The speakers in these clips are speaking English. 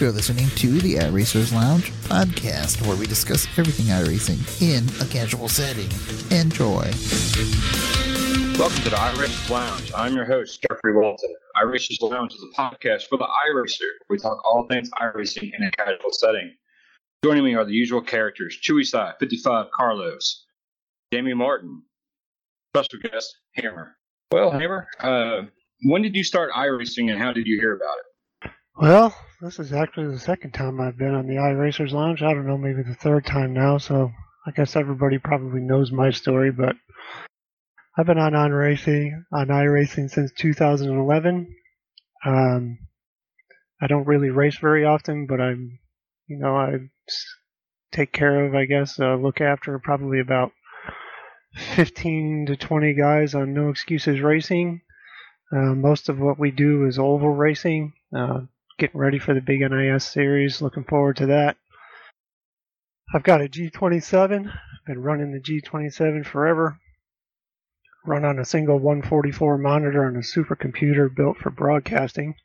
You're listening to the iRacers Lounge podcast, where we discuss everything iRacing in a casual setting. Enjoy. Welcome to the iRacers Lounge. I'm your host, Jeffrey Walton. iRacers Lounge is a podcast for the iRacer. We talk all things iRacing in a casual setting. Joining me are the usual characters Chewy Side, 55 Carlos, Jamie Martin, special guest, Hammer. Well, Hammer, uh, when did you start iRacing and how did you hear about it? Well, this is actually the second time I've been on the iRacers Lounge. I don't know, maybe the third time now, so I guess everybody probably knows my story, but I've been on on racing on iRacing since 2011. Um, I don't really race very often, but I'm, you know, I take care of, I guess, uh, look after probably about 15 to 20 guys on No Excuses Racing. Uh, most of what we do is oval racing. Uh, getting ready for the big NIS series. Looking forward to that. I've got a G27. I've been running the G27 forever. Run on a single 144 monitor on a supercomputer built for broadcasting.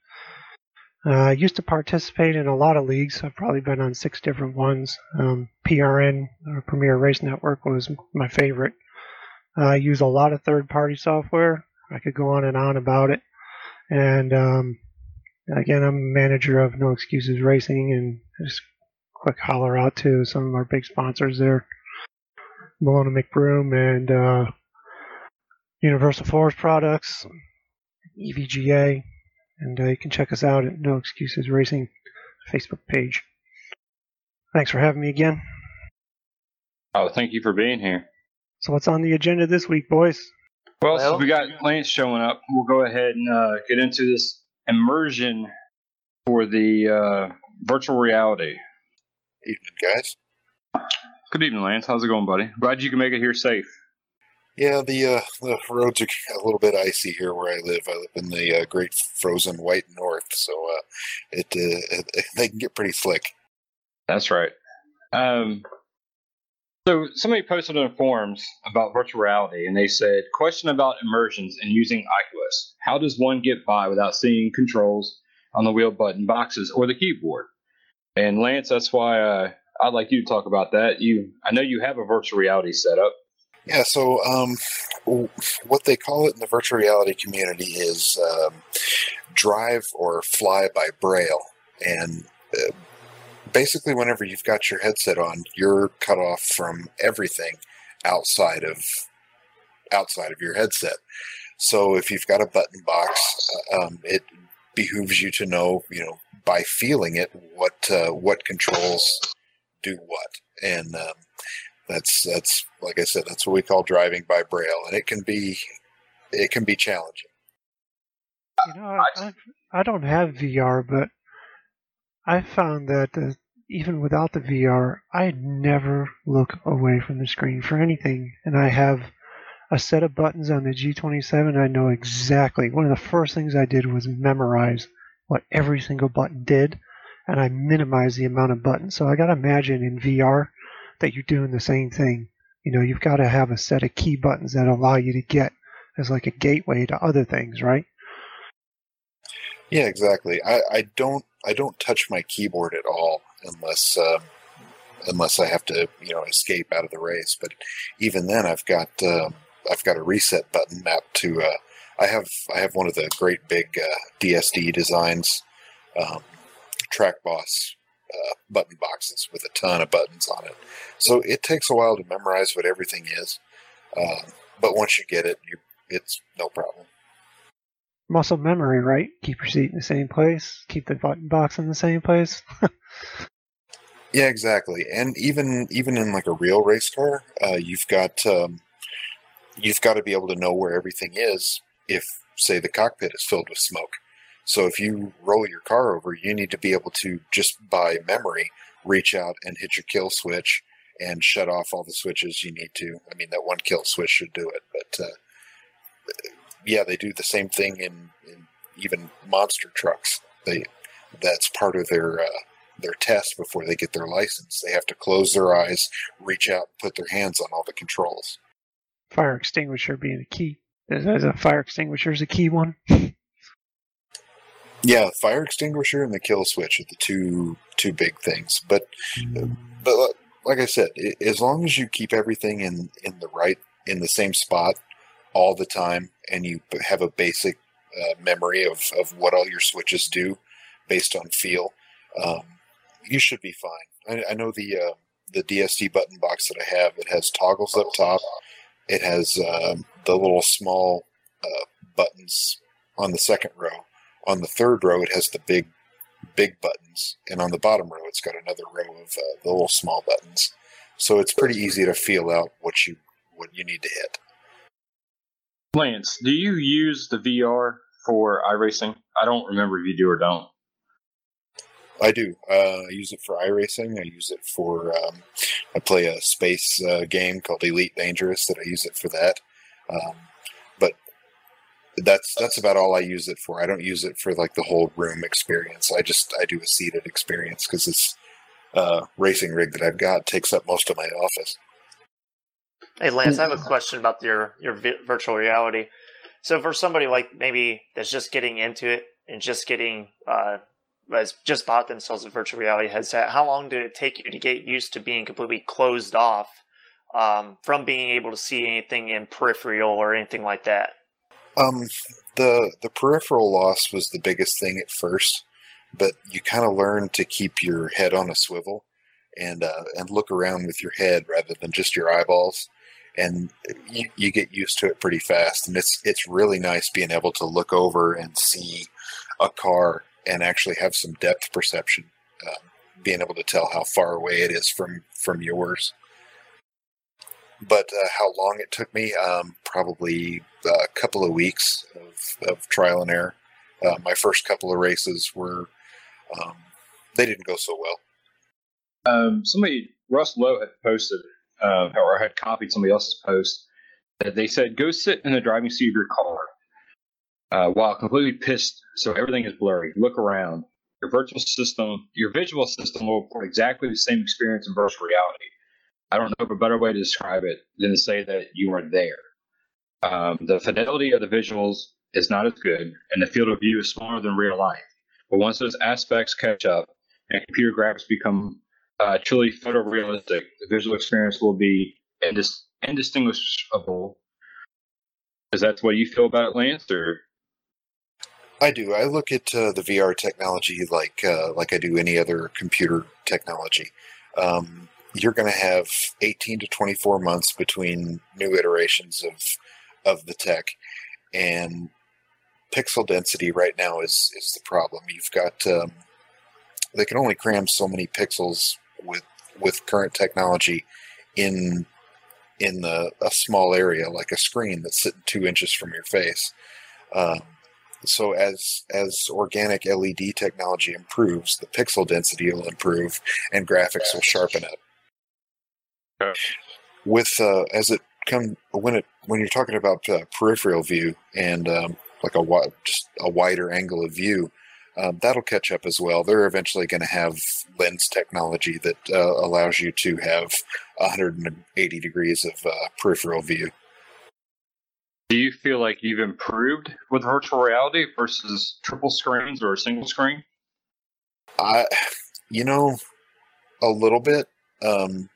Uh, I used to participate in a lot of leagues. I've probably been on six different ones. Um, PRN, or Premier Race Network, was my favorite. Uh, I use a lot of third-party software. I could go on and on about it. And um, again, I'm a manager of No Excuses Racing, and just quick holler out to some of our big sponsors there, Malona McBroom and uh, Universal Forest Products, EVGA, and uh, you can check us out at No Excuses Racing Facebook page. Thanks for having me again. Oh, thank you for being here. So, what's on the agenda this week, boys? Well, well we got Lance showing up. We'll go ahead and uh, get into this immersion for the uh, virtual reality. Evening, guys. Good evening, Lance. How's it going, buddy? Glad you can make it here safe. Yeah, the uh, the roads are a little bit icy here where I live. I live in the uh, great frozen white north, so uh, it, uh, it, they can get pretty slick. That's right. Um, so somebody posted on forums about virtual reality, and they said, "Question about immersions and using Oculus. How does one get by without seeing controls on the wheel button boxes or the keyboard?" And Lance, that's why uh, I'd like you to talk about that. You, I know you have a virtual reality setup. Yeah, so um, what they call it in the virtual reality community is um, drive or fly by braille. And uh, basically, whenever you've got your headset on, you're cut off from everything outside of outside of your headset. So if you've got a button box, uh, um, it behooves you to know, you know, by feeling it, what uh, what controls do what, and um, that's that's like I said, that's what we call driving by braille, and it can be it can be challenging. You know, I, I, I don't have VR, but I found that uh, even without the VR, I never look away from the screen for anything, and I have a set of buttons on the G27. I know exactly. One of the first things I did was memorize what every single button did, and I minimized the amount of buttons. So I got to imagine in VR that you're doing the same thing. You know, you've got to have a set of key buttons that allow you to get as like a gateway to other things, right? Yeah, exactly. I, I don't I don't touch my keyboard at all unless um, unless I have to you know escape out of the race. But even then, I've got uh, I've got a reset button mapped to. Uh, I have I have one of the great big uh, DSD designs, um, track boss uh, button boxes with a ton of buttons on it. So it takes a while to memorize what everything is, um, but once you get it, you, it's no problem. Muscle memory, right? Keep your seat in the same place. Keep the button box in the same place. yeah, exactly. And even even in like a real race car, uh, you've got um, you've got to be able to know where everything is. If say the cockpit is filled with smoke, so if you roll your car over, you need to be able to just by memory reach out and hit your kill switch and shut off all the switches you need to. I mean, that one kill switch should do it, but uh, yeah, they do the same thing in, in, even monster trucks. They that's part of their uh, their test before they get their license. They have to close their eyes, reach out, put their hands on all the controls. Fire extinguisher being a key. Is a fire extinguisher is a key one? Yeah, fire extinguisher and the kill switch are the two two big things. But but like I said, as long as you keep everything in in the right in the same spot all the time, and you have a basic uh, memory of of what all your switches do based on feel, um, you should be fine. I, I know the uh, the DSD button box that I have. It has toggles up top. It has um, the little small uh, buttons on the second row. On the third row, it has the big big buttons, and on the bottom row, it's got another row of uh, the little small buttons. So it's pretty easy to feel out what you what you need to hit. Lance, do you use the VR for iRacing? I don't remember if you do or don't. I do. Uh, I use it for iRacing. I use it for. Um, I play a space uh, game called Elite Dangerous. That I use it for that. Um, but that's that's about all I use it for. I don't use it for like the whole room experience. I just I do a seated experience because this uh, racing rig that I've got takes up most of my office. Hey Lance, I have a question about your your vi- virtual reality. So for somebody like maybe that's just getting into it and just getting uh has just bought themselves a virtual reality headset, how long did it take you to get used to being completely closed off um, from being able to see anything in peripheral or anything like that? Um, the the peripheral loss was the biggest thing at first, but you kind of learn to keep your head on a swivel and uh, and look around with your head rather than just your eyeballs, and you, you get used to it pretty fast. And it's it's really nice being able to look over and see a car and actually have some depth perception, um, being able to tell how far away it is from from yours. But uh, how long it took me? Um, probably a couple of weeks of, of trial and error. Uh, my first couple of races were, um, they didn't go so well. Um, somebody, Russ Lowe had posted, uh, or had copied somebody else's post, that they said, go sit in the driving seat of your car uh, while completely pissed, so everything is blurry. Look around. Your virtual system, your visual system will report exactly the same experience in virtual reality. I don't know of a better way to describe it than to say that you are there. Um, the fidelity of the visuals is not as good, and the field of view is smaller than real life. But once those aspects catch up and computer graphics become uh, truly photorealistic, the visual experience will be indis- indistinguishable. Is that what you feel about it, Lance? Or I do. I look at uh, the VR technology like uh, like I do any other computer technology. Um, you're going to have 18 to 24 months between new iterations of of the tech, and pixel density right now is is the problem. You've got um, they can only cram so many pixels with with current technology in in the, a small area like a screen that's sitting two inches from your face. Um, so as as organic LED technology improves, the pixel density will improve and graphics will sharpen up. Okay. With uh, as it come when it when you're talking about uh, peripheral view and um, like a wi- just a wider angle of view, um, that'll catch up as well. They're eventually going to have lens technology that uh, allows you to have 180 degrees of uh, peripheral view. Do you feel like you've improved with virtual reality versus triple screens or a single screen? I, you know, a little bit. Um,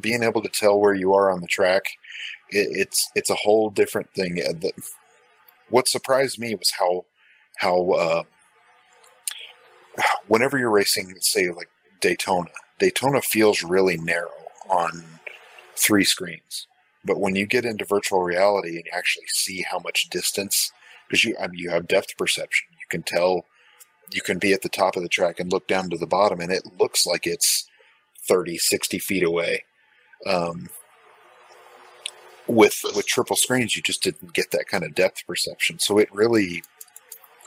being able to tell where you are on the track, it, it's it's a whole different thing. What surprised me was how how uh, whenever you're racing, say like Daytona, Daytona feels really narrow on three screens. But when you get into virtual reality and you actually see how much distance, because you I mean, you have depth perception, you can tell you can be at the top of the track and look down to the bottom and it looks like it's 30 60 feet away. Um, with with triple screens you just didn't get that kind of depth perception. So it really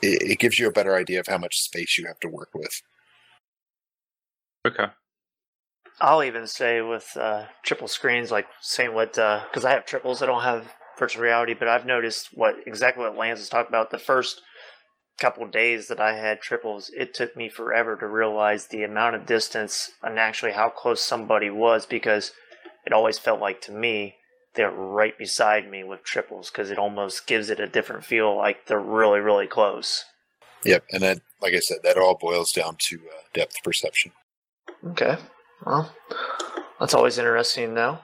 it, it gives you a better idea of how much space you have to work with. Okay. I'll even say with uh, triple screens, like saying what because I have triples, I don't have virtual reality, but I've noticed what exactly what Lance is talking about. The first couple days that I had triples, it took me forever to realize the amount of distance and actually how close somebody was because it always felt like to me they're right beside me with triples because it almost gives it a different feel, like they're really really close. Yep, and that, like I said, that all boils down to uh, depth perception. Okay. Well, that's always interesting to know.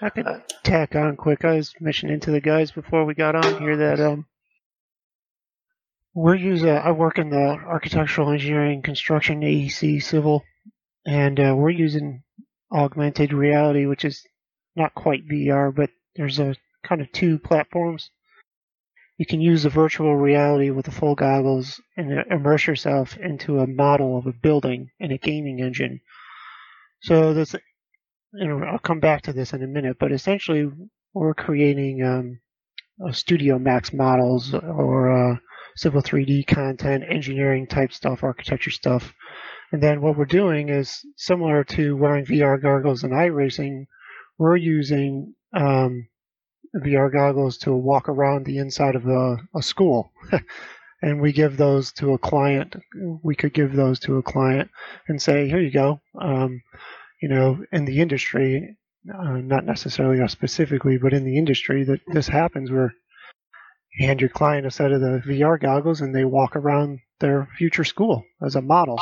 I could Uh, tack on quick. I was mentioning to the guys before we got on here that um, we're using. I work in the architectural engineering, construction, AEC, civil, and uh, we're using augmented reality, which is not quite VR, but there's a kind of two platforms. You can use the virtual reality with the full goggles and immerse yourself into a model of a building in a gaming engine. So that's you know, I'll come back to this in a minute, but essentially we're creating um, Studio Max models or uh, Civil 3D content, engineering type stuff, architecture stuff. And then what we're doing is similar to wearing VR goggles and iRacing, we're using um, VR goggles to walk around the inside of a, a school. and we give those to a client. We could give those to a client and say, here you go. Um, you know, in the industry, uh, not necessarily us specifically, but in the industry, that this happens where you hand your client a set of the VR goggles and they walk around their future school as a model.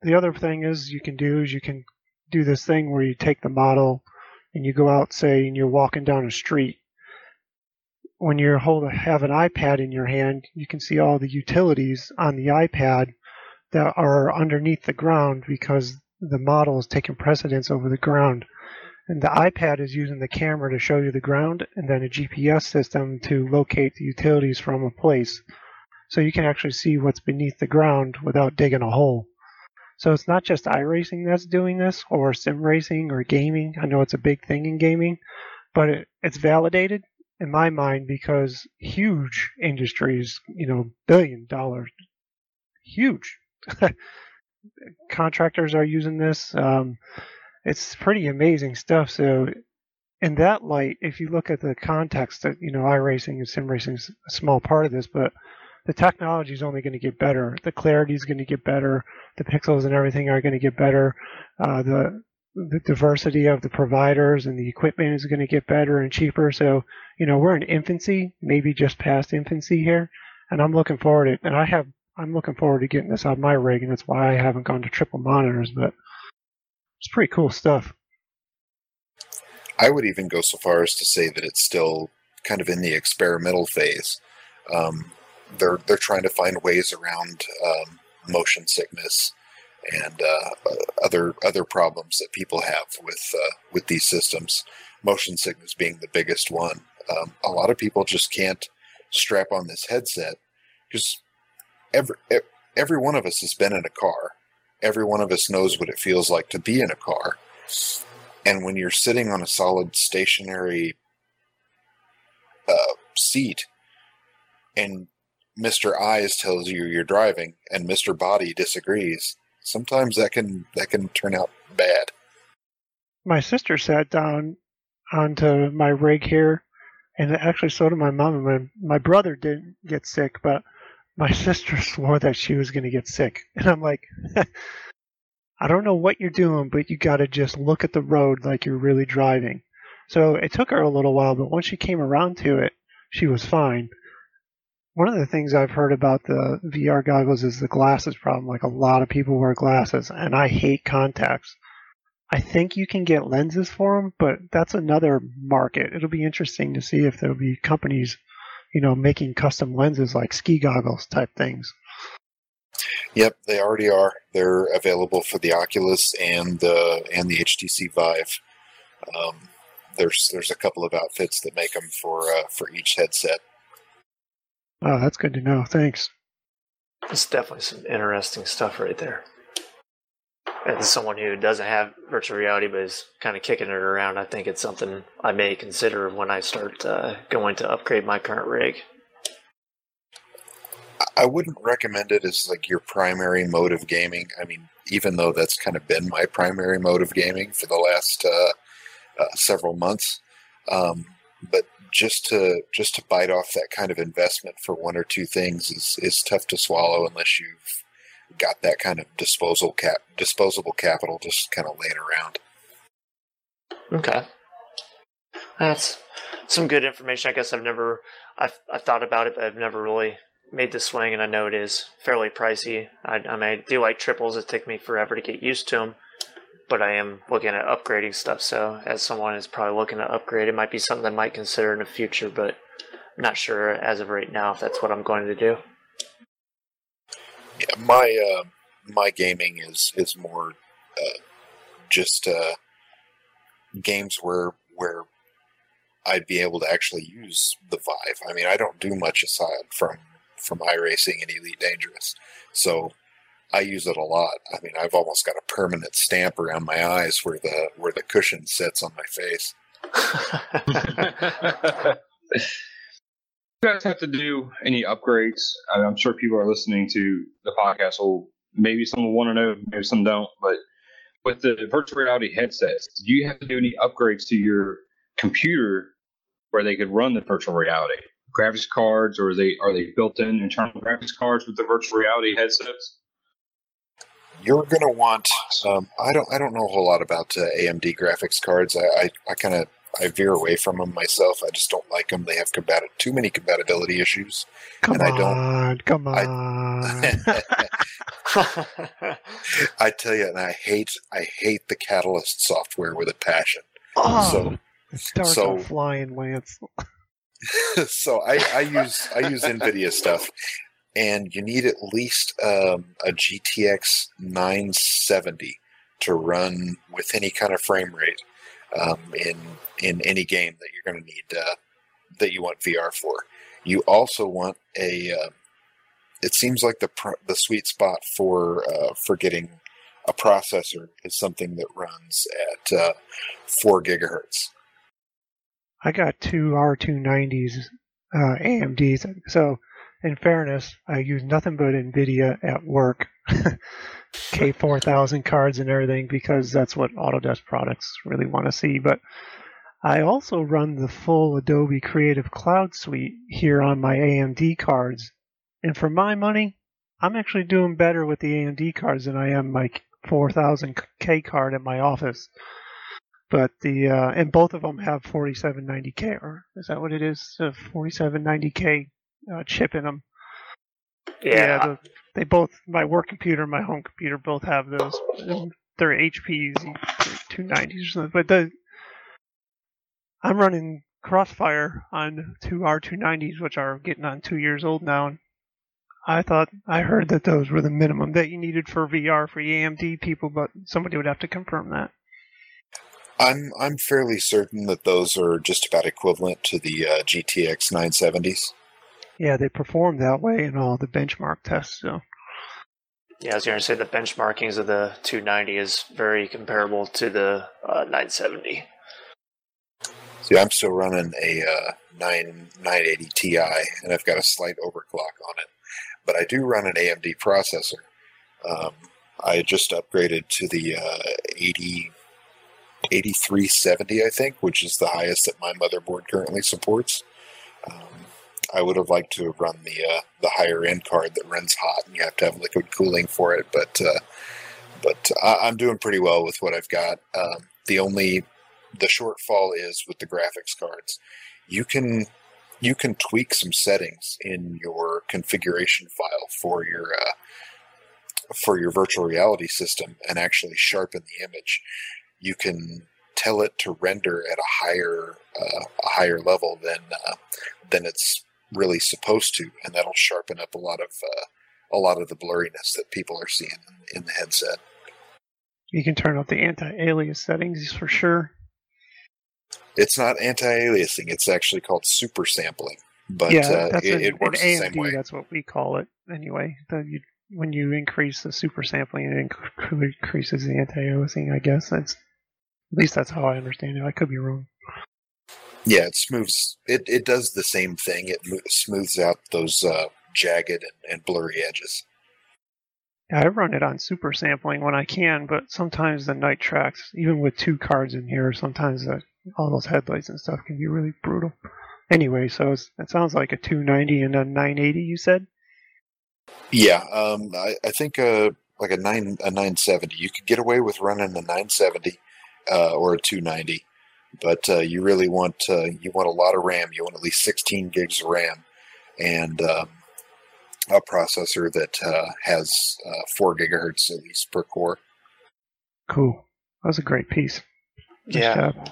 The other thing is you can do is you can do this thing where you take the model and you go out, say, and you're walking down a street. When you hold have an iPad in your hand, you can see all the utilities on the iPad that are underneath the ground because the model is taking precedence over the ground. And the iPad is using the camera to show you the ground and then a GPS system to locate the utilities from a place. So you can actually see what's beneath the ground without digging a hole. So it's not just iRacing that's doing this or sim racing or gaming. I know it's a big thing in gaming, but it, it's validated in my mind because huge industries, you know, billion dollars, huge contractors are using this. Um, it's pretty amazing stuff. So, in that light, if you look at the context that you know, iRacing and sim racing is a small part of this, but the technology is only going to get better. The clarity is going to get better. The pixels and everything are going to get better. Uh, the the diversity of the providers and the equipment is going to get better and cheaper. So, you know, we're in infancy, maybe just past infancy here, and I'm looking forward to it. And I have I'm looking forward to getting this on my rig, and that's why I haven't gone to triple monitors. But it's pretty cool stuff. I would even go so far as to say that it's still kind of in the experimental phase. Um, they're they're trying to find ways around um, motion sickness and uh, other other problems that people have with uh, with these systems. Motion sickness being the biggest one. Um, a lot of people just can't strap on this headset because every every one of us has been in a car. Every one of us knows what it feels like to be in a car. And when you're sitting on a solid stationary uh, seat, and Mister Eyes tells you you're driving, and Mister Body disagrees, sometimes that can that can turn out bad. My sister sat down onto my rig here, and actually so did my mom. And my my brother didn't get sick, but my sister swore that she was going to get sick. And I'm like, I don't know what you're doing, but you got to just look at the road like you're really driving. So it took her a little while, but once she came around to it, she was fine. One of the things I've heard about the VR goggles is the glasses problem. Like a lot of people wear glasses, and I hate contacts. I think you can get lenses for them, but that's another market. It'll be interesting to see if there'll be companies you know, making custom lenses like ski goggles type things. Yep, they already are. They're available for the Oculus and the and the HTC Vive. Um, there's there's a couple of outfits that make them for uh, for each headset. Oh, that's good to know. Thanks. It's definitely some interesting stuff right there. As someone who doesn't have virtual reality but is kind of kicking it around, I think it's something I may consider when I start uh, going to upgrade my current rig. I wouldn't recommend it as like your primary mode of gaming. I mean, even though that's kind of been my primary mode of gaming for the last uh, uh, several months, um, but just to just to bite off that kind of investment for one or two things is is tough to swallow unless you've got that kind of disposal cap disposable capital just kind of laying around. Okay, that's some good information. I guess I've never I've I've thought about it, but I've never really made the swing, and I know it is fairly pricey. I, I mean, I do like triples. It took me forever to get used to them, but I am looking at upgrading stuff. So, as someone is probably looking to upgrade, it might be something I might consider in the future, but I'm not sure as of right now if that's what I'm going to do. Yeah, my uh, my gaming is is more uh, just uh, games where where I'd be able to actually use the Vive. I mean, I don't do much aside from from iRacing and Elite Dangerous, so I use it a lot. I mean, I've almost got a permanent stamp around my eyes where the where the cushion sits on my face. you guys have to do any upgrades? I'm sure people are listening to the podcast. Will maybe some will want to know, maybe some don't. But with the virtual reality headsets, do you have to do any upgrades to your computer where they could run the virtual reality graphics cards, or are they are they built-in internal graphics cards with the virtual reality headsets? You're going to want. Um, I don't. I don't know a whole lot about uh, AMD graphics cards. I, I, I kind of I veer away from them myself. I just don't like them. They have combat too many compatibility issues. Come And I don't- on, come on. I tell you, and I hate I hate the Catalyst software with a passion. oh, So it starts so- flying, Lance. so I, I use I use NVIDIA stuff, and you need at least um, a GTX 970 to run with any kind of frame rate um, in in any game that you're going to need uh, that you want VR for. You also want a. Uh, it seems like the the sweet spot for uh, for getting a processor is something that runs at uh, four gigahertz. I got two R290s uh, AMDs. So, in fairness, I use nothing but NVIDIA at work. K4000 cards and everything because that's what Autodesk products really want to see. But I also run the full Adobe Creative Cloud suite here on my AMD cards. And for my money, I'm actually doing better with the AMD cards than I am my 4000K card at my office but the uh, and both of them have 4790K, or is that what it is? A 4790K uh, chip in them. yeah, the, they both my work computer, and my home computer, both have those. They're HPs, 290s or something. But the I'm running Crossfire on two R290s, which are getting on two years old now. And I thought I heard that those were the minimum that you needed for VR for AMD people, but somebody would have to confirm that. I'm I'm fairly certain that those are just about equivalent to the uh, GTX 970s. Yeah, they perform that way in all the benchmark tests. So yeah. I was going to say the benchmarkings of the 290 is very comparable to the uh, 970. See, I'm still running a uh, 9 980 Ti, and I've got a slight overclock on it, but I do run an AMD processor. Um, I just upgraded to the uh, 80 8370, I think, which is the highest that my motherboard currently supports. Um, I would have liked to have run the uh, the higher end card that runs hot, and you have to have liquid cooling for it. But uh, but I, I'm doing pretty well with what I've got. Um, the only the shortfall is with the graphics cards. You can you can tweak some settings in your configuration file for your uh, for your virtual reality system and actually sharpen the image. You can tell it to render at a higher uh, a higher level than uh, than it's really supposed to, and that'll sharpen up a lot of uh, a lot of the blurriness that people are seeing in, the headset. you can turn up the anti-alias settings for sure. It's not anti-aliasing; it's actually called super sampling. But yeah, uh, that's it, an, it works the AMD. same way. That's what we call it anyway. The, you, when you increase the super sampling, it inc- increases the anti-aliasing. I guess that's at least that's how I understand it. I could be wrong. Yeah, it smooths. It it does the same thing. It smooths out those uh, jagged and, and blurry edges. Yeah, I run it on super sampling when I can, but sometimes the night tracks, even with two cards in here, sometimes the, all those headlights and stuff can be really brutal. Anyway, so it's, it sounds like a 290 and a 980. You said? Yeah, um, I, I think uh, like a nine a nine seventy. You could get away with running a nine seventy uh, or a two ninety, but uh, you really want uh, you want a lot of RAM. You want at least sixteen gigs of RAM, and um, a processor that uh, has uh, four gigahertz at least per core. Cool. That was a great piece. Nice Yeah. job.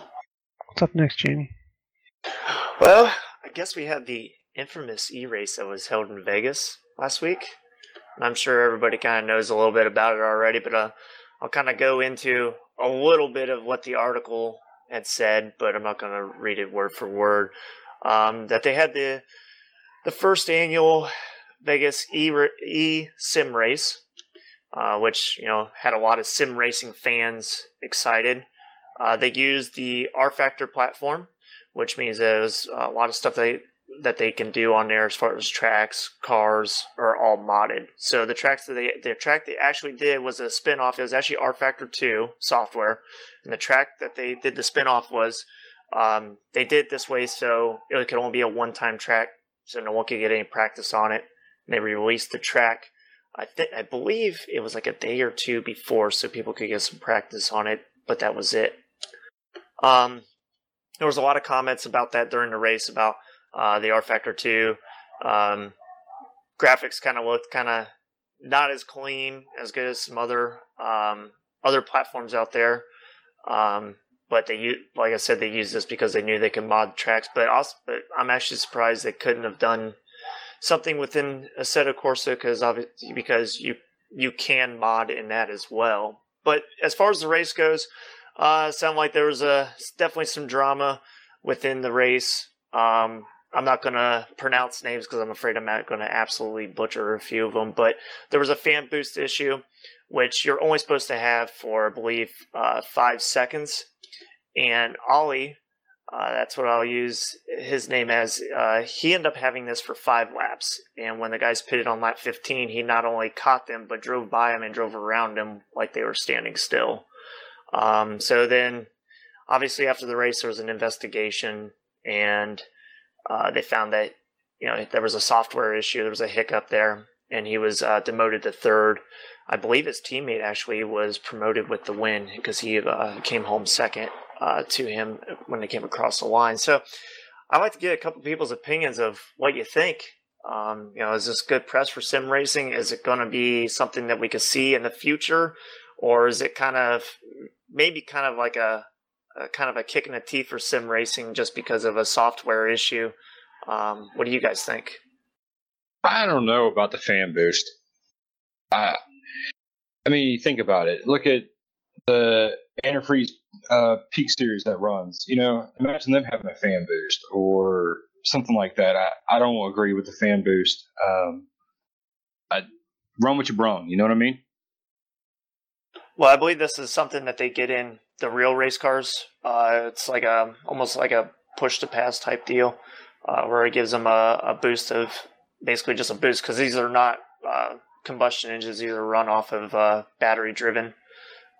What's up next, Jamie? Well, I guess we had the infamous E race that was held in Vegas last week. And I'm sure everybody kind of knows a little bit about it already, but uh, I'll kind of go into a little bit of what the article had said, but I'm not going to read it word for word. Um, that they had the the first annual Vegas E, e sim race, uh, which you know had a lot of sim racing fans excited. Uh, they used the rFactor platform, which means there was a lot of stuff they that they can do on there as far as tracks, cars are all modded. So the tracks that they the track they actually did was a spin-off. It was actually rFactor 2 software. And the track that they did the spin-off was um, they did it this way so it could only be a one-time track, so no one could get any practice on it. And they released the track. I think I believe it was like a day or two before, so people could get some practice on it. But that was it. Um, there was a lot of comments about that during the race about uh, the rFactor 2. Um, graphics kind of looked kind of not as clean, as good as some other um, other platforms out there. Um, but they, like I said, they used this because they knew they could mod tracks. But also, but I'm actually surprised they couldn't have done something within Assetto Corsa because obviously because you you can mod in that as well. But as far as the race goes, uh, sound like there was a definitely some drama within the race. Um, I'm not gonna pronounce names because I'm afraid I'm not gonna absolutely butcher a few of them. But there was a fan boost issue, which you're only supposed to have for I believe uh, five seconds. And Ollie, uh, that's what I'll use his name as. Uh, he ended up having this for five laps, and when the guys pitted on lap 15, he not only caught them but drove by them and drove around them like they were standing still. Um, so then, obviously, after the race, there was an investigation, and uh, they found that you know there was a software issue, there was a hiccup there, and he was uh, demoted to third. I believe his teammate actually was promoted with the win because he uh, came home second uh, to him when they came across the line. So I'd like to get a couple people's opinions of what you think. Um, you know, is this good press for sim racing? Is it going to be something that we could see in the future, or is it kind of maybe kind of like a, a kind of a kick in the teeth for sim racing just because of a software issue? Um, what do you guys think? I don't know about the fan boost. I, I mean, think about it. Look at the antifreeze uh, peak series that runs. You know, imagine them having a fan boost or something like that. I, I don't agree with the fan boost. Um, I run what you brung. You know what I mean? Well, I believe this is something that they get in the real race cars. Uh, it's like a almost like a push to pass type deal, uh, where it gives them a, a boost of basically just a boost because these are not uh, combustion engines; these are run off of uh, battery driven.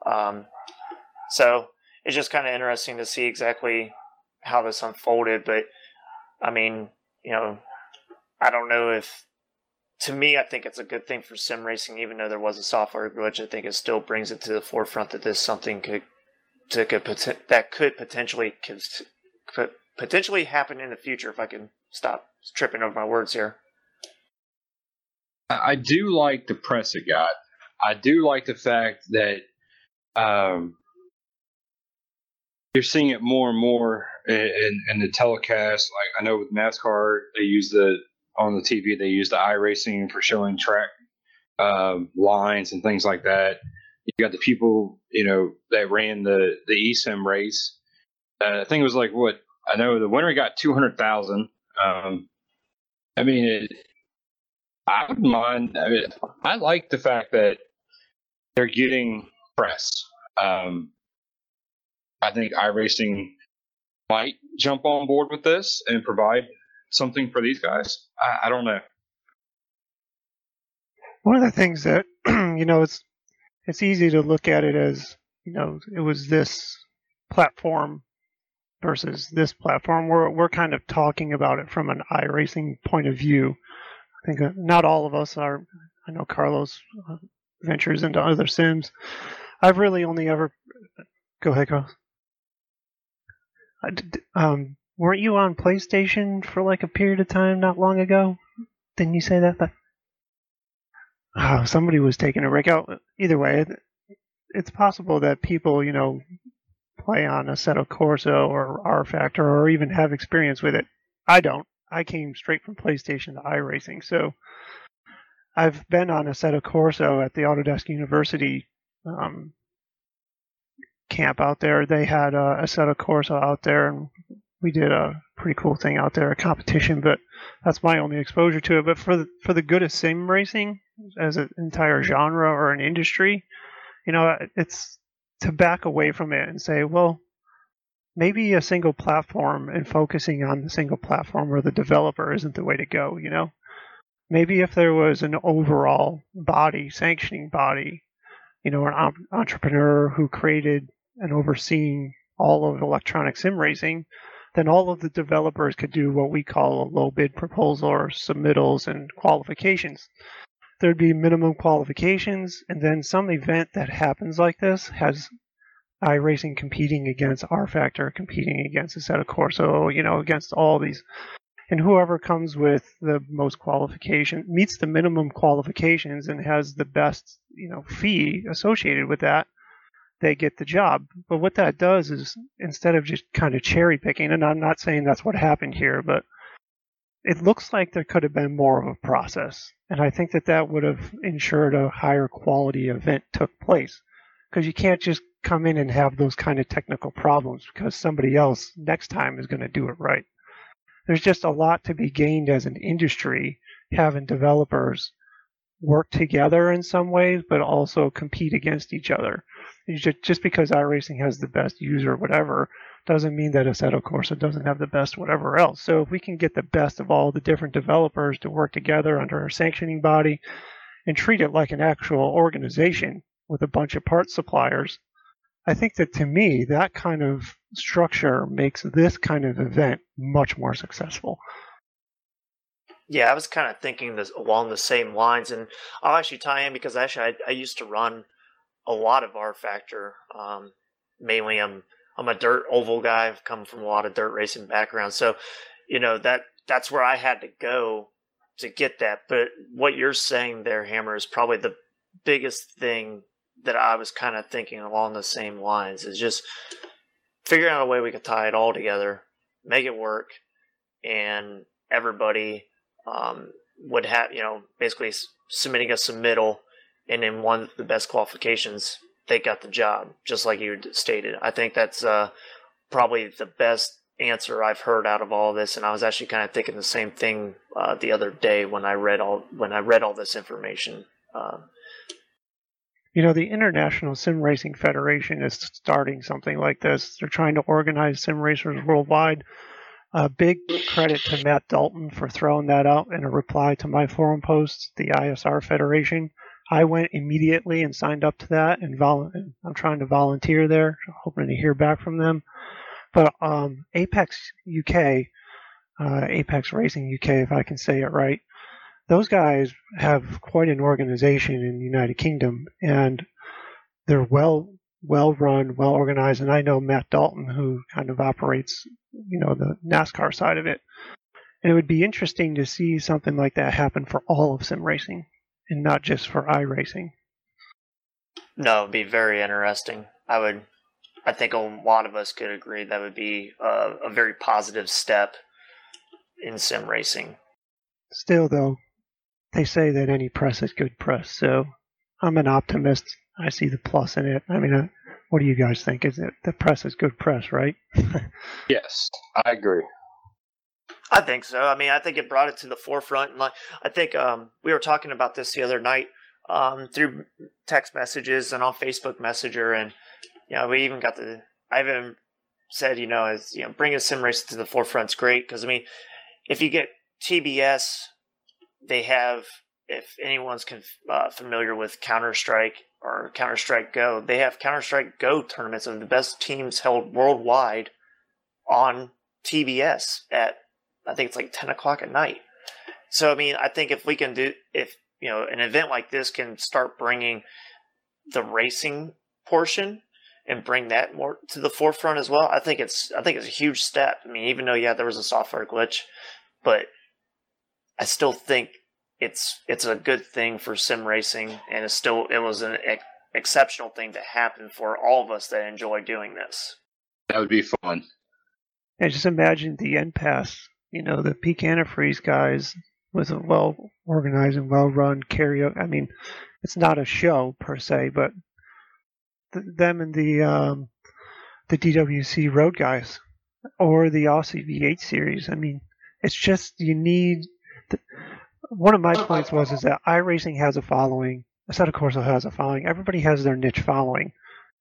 Um, so it's just kind of interesting to see exactly how this unfolded. But I mean, you know, I don't know if to me, I think it's a good thing for sim racing, even though there was a software glitch. I think it still brings it to the forefront that this something could, to, that could potentially could potentially happen in the future. If I can stop tripping over my words here. I, I do like the press it got. I do like the fact that um, you're seeing it more and more in, in, in the telecast. Like I know with NASCAR, they use the on the TV they use the iRacing for showing track um, lines and things like that. You got the people, you know, that ran the the eSIM race. Uh, I think it was like what I know the winner got two hundred thousand. Um, I mean, it, I wouldn't mind. I mean, I like the fact that they're getting press. Um, I think iRacing might jump on board with this and provide something for these guys. I, I don't know. One of the things that you know it's it's easy to look at it as you know it was this platform versus this platform. We're we're kind of talking about it from an iRacing point of view. I think uh, not all of us are. I know Carlos uh, ventures into other sims. I've really only ever. Go ahead, Carlos. Did- um, weren't you on PlayStation for like a period of time not long ago? Didn't you say that? But oh, somebody was taking a break out. Either way, it's possible that people, you know, play on Assetto Corsa or rFactor or even have experience with it. I don't. I came straight from PlayStation to iRacing, so I've been on Assetto Corsa at the Autodesk University um, camp out there. They had a Assetto Corsa out there, and we did a pretty cool thing out there, a competition. But that's my only exposure to it. But for the for the good of sim racing as an entire genre or an industry, you know, it's to back away from it and say, well, maybe a single platform and focusing on the single platform or the developer isn't the way to go. You know, maybe if there was an overall body, sanctioning body, you know, an entrepreneur who created and overseeing all of electronic sim racing, then all of the developers could do what we call a low bid proposal or submittals and qualifications. There'd be minimum qualifications, and then some event that happens like this has iRacing competing against rFactor, competing against Assetto Corsa, you know, against all these. And whoever comes with the most qualification meets the minimum qualifications and has the best, you know, fee associated with that they get the job. But what that does is instead of just kind of cherry picking, and I'm not saying that's what happened here, but it looks like there could have been more of a process. And I think that that would have ensured a higher quality event took place. Because you can't just come in and have those kind of technical problems because somebody else next time is going to do it right. There's just a lot to be gained as an industry having developers work together in some ways, but also compete against each other just because iRacing has the best user, whatever, doesn't mean that a set Assetto Corsa doesn't have the best whatever else. So if we can get the best of all the different developers to work together under a sanctioning body and treat it like an actual organization with a bunch of parts suppliers, I think that to me, that kind of structure makes this kind of event much more successful. Yeah, I was kind of thinking this along the same lines, and I'll actually tie in because actually I, I used to run a lot of rFactor. Um, mainly, I'm I'm a dirt oval guy. I've come from a lot of dirt racing background, so you know that that's where I had to go to get that. But what you're saying there, Hammer, is probably the biggest thing that I was kind of thinking along the same lines. Is just figuring out a way we could tie it all together, make it work, and everybody um, would have you know basically submitting a submittal and one of the best qualifications, they got the job, just like you stated. I think that's uh, probably the best answer I've heard out of all of this, and I was actually kind of thinking the same thing uh, the other day when I read all when I read all this information. Uh, you know, the International Sim Racing Federation is starting something like this. They're trying to organize sim racers worldwide. Big credit to Matt Dalton for throwing that out in a reply to my forum post, the ISR Federation. I went immediately and signed up to that, and vol- I'm trying to volunteer there, hoping to hear back from them. But um, Apex UK, uh, Apex Racing UK, if I can say it right, those guys have quite an organization in the United Kingdom, and they're well well run, well organized. And I know Matt Dalton, who kind of operates, you know, the NASCAR side of it. And it would be interesting to see something like that happen for all of sim racing and not just for iRacing. No, it'd be very interesting. I would, I think a lot of us could agree that would be a, a very positive step in sim racing. Still, though, they say that any press is good press, so I'm an optimist. I see the plus in it. I mean, uh, what do you guys think? Is it the press is good press, right? yes, I agree. I think so. I mean, I think it brought it to the forefront. And like, I think um, we were talking about this the other night um, through text messages and on Facebook Messenger, and you know, we even got the. I even said, you know, as you know, bringing sim racing to the forefront's great because I mean, if you get TBS, they have. If anyone's conf- uh, familiar with Counter Strike or Counter Strike Go, they have Counter Strike Go tournaments of the best teams held worldwide on TBS at I think it's like 10 o'clock at night. So, I mean, I think if we can do, if, you know, an event like this can start bringing the racing portion and bring that more to the forefront as well, I think it's, I think it's a huge step. I mean, even though, yeah, there was a software glitch, but I still think it's it's a good thing for sim racing, and it's still it was an ex- exceptional thing to happen for all of us that enjoy doing this. That would be fun. And just imagine the end pass, you know, the peak antifreeze guys with a well organized and well run karaoke. I mean, it's not a show per se, but th- them and the um, the DWC road guys or the Aussie V8 series. I mean, it's just you need. One of my points was is that iRacing has a following. Assetto Corsa has a following. Everybody has their niche following.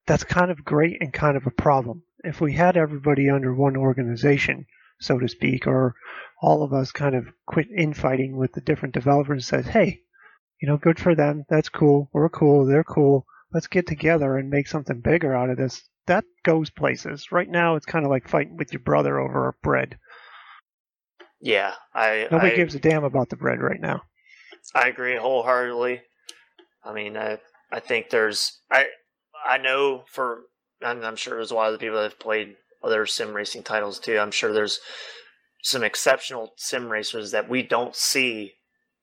That's kind of great and kind of a problem. If we had everybody under one organization, so to speak, or all of us kind of quit infighting with the different developers and said, hey, you know, good for them. That's cool. We're cool. They're cool. Let's get together and make something bigger out of this. That goes places. Right now, it's kind of like fighting with your brother over bread. Yeah, I Nobody I, gives a damn about the bread right now. I agree wholeheartedly. I mean, I I think there's I I know for and I'm sure there's a lot of the people that have played other sim racing titles too. I'm sure there's some exceptional sim racers that we don't see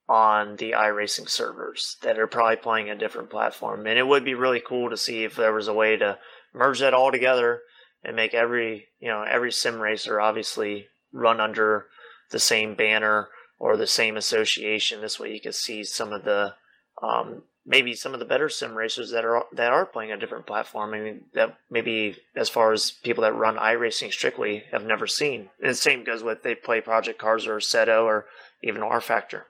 on the iRacing servers that are probably playing a different platform. And it would be really cool to see if there was a way to merge that all together and make every you know every sim racer obviously run under the same banner or the same association. This way, you could see some of the um, maybe some of the better sim racers that are that are playing a different platform. I mean, that maybe as far as people that run iRacing strictly have never seen. And the same goes with they play Project Cars or Seto or even rFactor.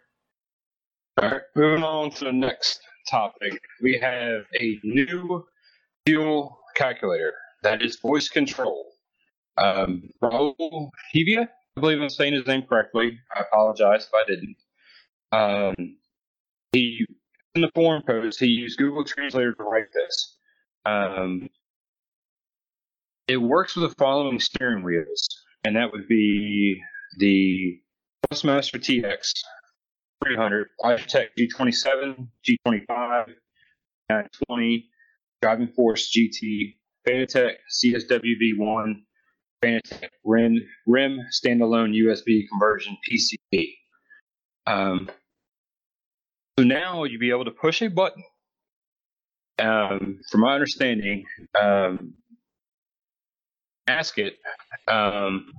All right, moving on to the next topic. We have a new fuel calculator that is voice control. Um, Raul Hevia, I believe I'm saying his name correctly. I apologize if I didn't. Um, he in the forum post he used Google Translator to write this. Um, it works with the following steering wheels, and that would be the Thrustmaster TX 300, Logitech G27, G25, 920, Driving Force GT, Fanatec CSWV1, Fanatec RIM, RIM standalone USB conversion PCB. Um, so now you'll be able to push a button. Um, from my understanding, um, ask it um,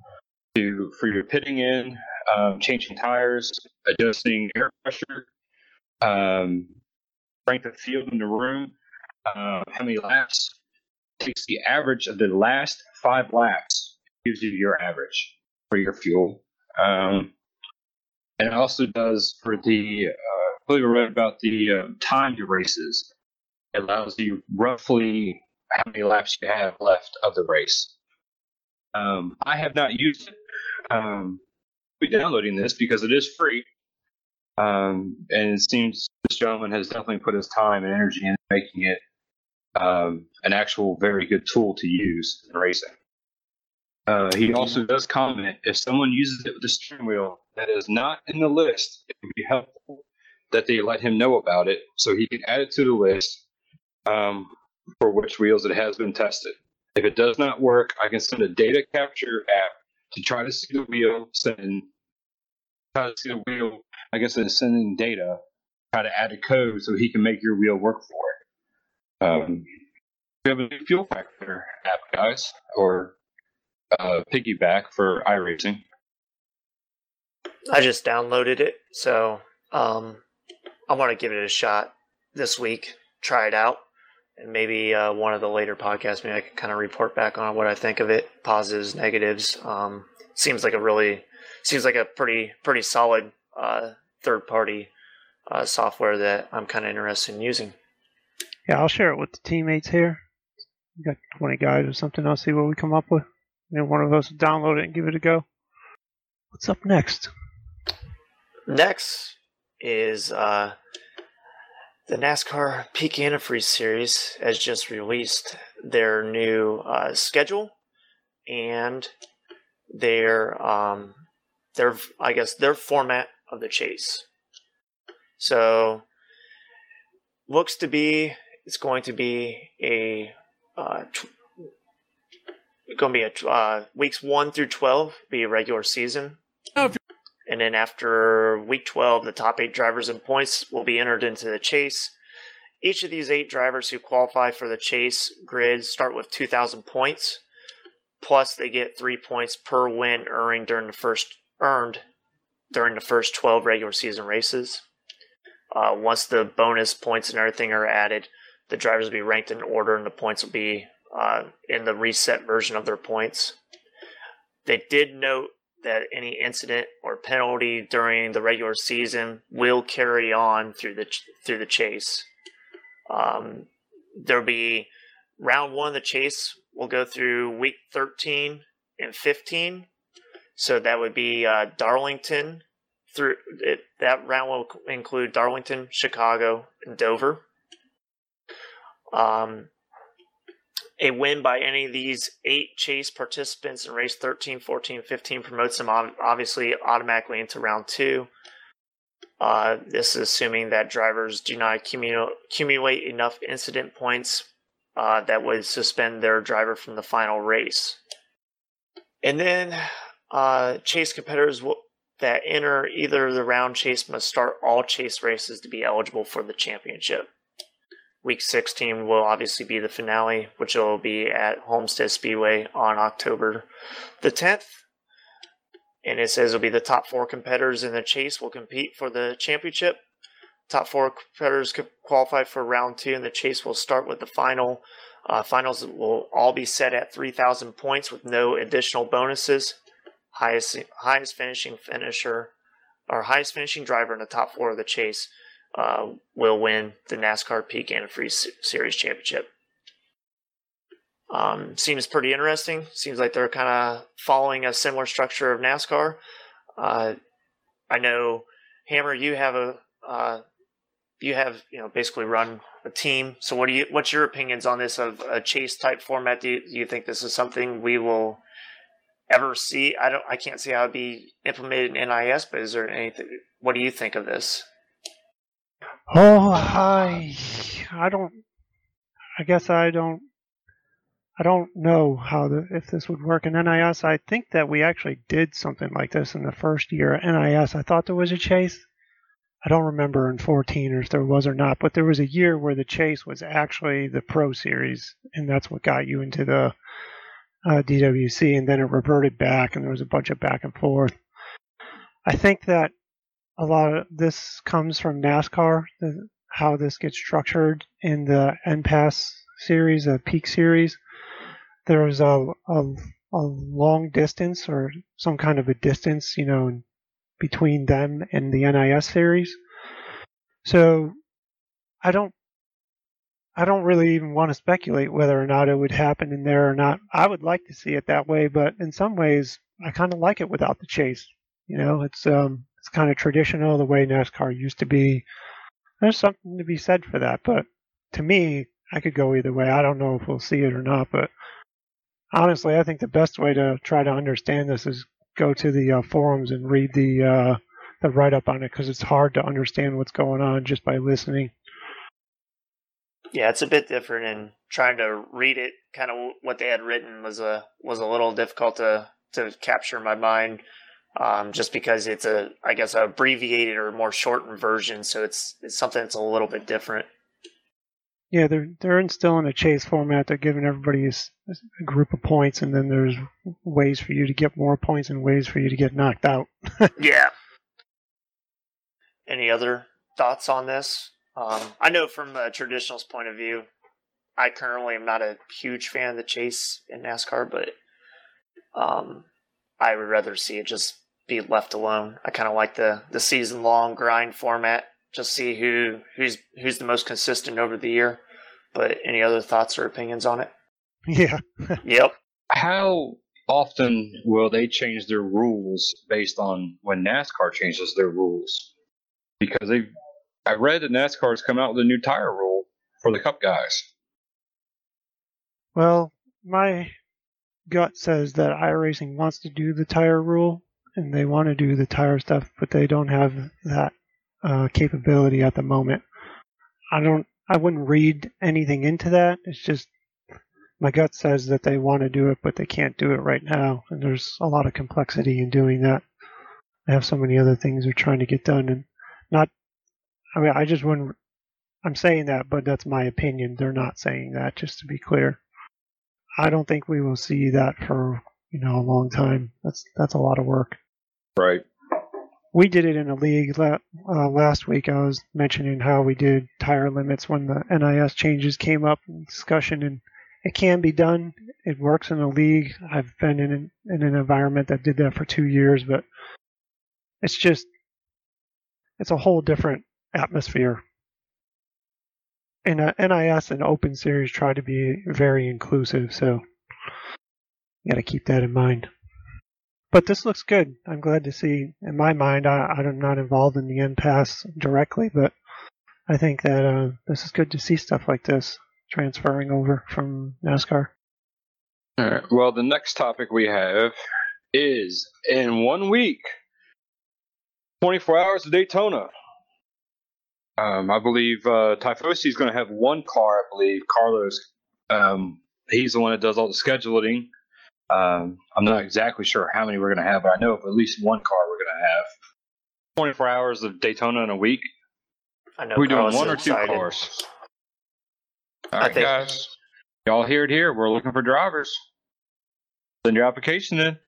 to for your pitting in, um, changing tires, adjusting air pressure, um, strength of field in the room, uh, how many laps. Takes the average of the last five laps, gives you your average for your fuel. Um, and it also does for the, uh, believe I read about the uh, timed races. It allows you roughly how many laps you have left of the race. Um, I have not used it. Um, be downloading this because it is free. Um, and it seems this gentleman has definitely put his time and energy into making it um, an actual very good tool to use in racing. Uh, he also does comment if someone uses it with a steering wheel that is not in the list, it would be helpful that they let him know about it so he can add it to the list um, for which wheels it has been tested. If it does not work, I can send a data capture app to try to see the wheel, send try to see the wheel. I guess it's sending data, try to add a code so he can make your wheel work for it. Um, we have a new fuel factor app, guys, or uh, piggyback for iRacing. I just downloaded it, so um, I want to give it a shot this week. Try it out, and maybe uh, one of the later podcasts, maybe I can kind of report back on what I think of it, positives, negatives. Um, seems like a really, seems like a pretty pretty solid uh, third party uh, software that I'm kind of interested in using. Yeah, I'll share it with the teammates here. We got 20 guys or something. I'll see what we come up with. And one of us will download it and give it a go. What's up next? Next is uh, the NASCAR Peak Antifreeze Series has just released their new uh, schedule and their um, their I guess their format of the chase. So looks to be it's going to be a uh, tw- going to be a uh, weeks one through twelve be a regular season, and then after week 12, the top eight drivers and points will be entered into the chase. Each of these eight drivers who qualify for the chase grid start with 2,000 points. Plus, they get three points per win earned during the first earned during the first 12 regular season races. Uh, once the bonus points and everything are added, the drivers will be ranked in order, and the points will be uh, in the reset version of their points. They did note that any incident or penalty during the regular season will carry on through the through the chase. Um, there'll be round one of the chase will go through week 13 and 15. So that would be uh, Darlington through it, that round will include Darlington, Chicago, and Dover. Um, a win by any of these eight chase participants in race 13, 14, 15 promotes them obviously automatically into round two. Uh, this is assuming that drivers do not accumulate enough incident points uh, that would suspend their driver from the final race. And then uh, chase competitors will, that enter either the round chase must start all chase races to be eligible for the championship. Week 16 will obviously be the finale, which will be at Homestead Speedway on October the 10th. And it says it'll be the top four competitors in the chase will compete for the championship. Top four competitors could qualify for round two, and the chase will start with the final. Uh, finals will all be set at 3,000 points with no additional bonuses. Highest highest finishing finisher or highest finishing driver in the top four of the chase uh, will win the NASCAR Peak Antifreeze Series Championship. Um, seems pretty interesting. Seems like they're kind of following a similar structure of NASCAR. Uh, I know, Hammer, you have a uh, you have you know basically run a team. So what do you what's your opinions on this of a chase type format? Do you, do you think this is something we will ever see? I don't. I can't see how it'd be implemented in NIS. But is there anything? What do you think of this? Oh, I, I don't. I guess I don't. I don't know how the, if this would work in NIS. I think that we actually did something like this in the first year at NIS. I thought there was a chase. I don't remember in 14 or if there was or not, but there was a year where the chase was actually the Pro Series, and that's what got you into the uh, DWC, and then it reverted back, and there was a bunch of back and forth. I think that a lot of this comes from NASCAR, the, how this gets structured in the NPAS series, the Peak series. There's a, a, a long distance or some kind of a distance, you know, between them and the NIS series. So I don't I don't really even want to speculate whether or not it would happen in there or not. I would like to see it that way, but in some ways I kind of like it without the chase. You know, it's um it's kind of traditional the way NASCAR used to be. There's something to be said for that, but to me, I could go either way. I don't know if we'll see it or not, but honestly, I think the best way to try to understand this is go to the uh, forums and read the uh, the write up on it because it's hard to understand what's going on just by listening. Yeah, it's a bit different, and trying to read it, kind of what they had written was a was a little difficult to to capture my mind um, just because it's a, I guess, a abbreviated or more shortened version. So it's it's something that's a little bit different. Yeah, they're they're instilling a chase format. They're giving everybody a, a, group of points, and then there's ways for you to get more points and ways for you to get knocked out. yeah. Any other thoughts on this? Um, I know from a traditionalist point of view, I currently am not a huge fan of the chase in NASCAR, but um, I would rather see it just be left alone. I kind of like the the season long grind format. Just see who who's who's the most consistent over the year. But any other thoughts or opinions on it? Yeah. yep. How often will they change their rules based on when NASCAR changes their rules? Because they, I read that NASCAR has come out with a new tire rule for the Cup guys. Well, my gut says that iRacing wants to do the tire rule, and they want to do the tire stuff, but they don't have that uh, capability at the moment. I don't. I wouldn't read anything into that. It's just my gut says that they want to do it, but they can't do it right now, and there's a lot of complexity in doing that. they have so many other things they're trying to get done, and not. I mean, I just wouldn't. I'm saying that, but that's my opinion. They're not saying that, just to be clear. I don't think we will see that for you know a long time. That's that's a lot of work. Right. We did it in a league la- uh, last week. I was mentioning how we did tire limits when the NIS changes came up in discussion, and it can be done. It works in a league. I've been in an, in an environment that did that for two years, but it's just it's a whole different atmosphere. And uh, NIS and Open Series try to be very inclusive, so you got to keep that in mind. But this looks good. I'm glad to see. In my mind, I, I'm not involved in the pass directly, but I think that uh, this is good to see stuff like this transferring over from NASCAR. All right. Well, the next topic we have is in one week, 24 hours of Daytona. Um, I believe uh, Tifosi is going to have one car. I believe Carlos. Um, he's the one that does all the scheduling. Um, I'm not exactly sure how many we're going to have, but I know of at least one car we're going to have. 24 hours of Daytona in a week. I know We're doing one is or two excited. cars. All I right, think- guys. Y'all hear it here. We're looking for drivers. Send your application in.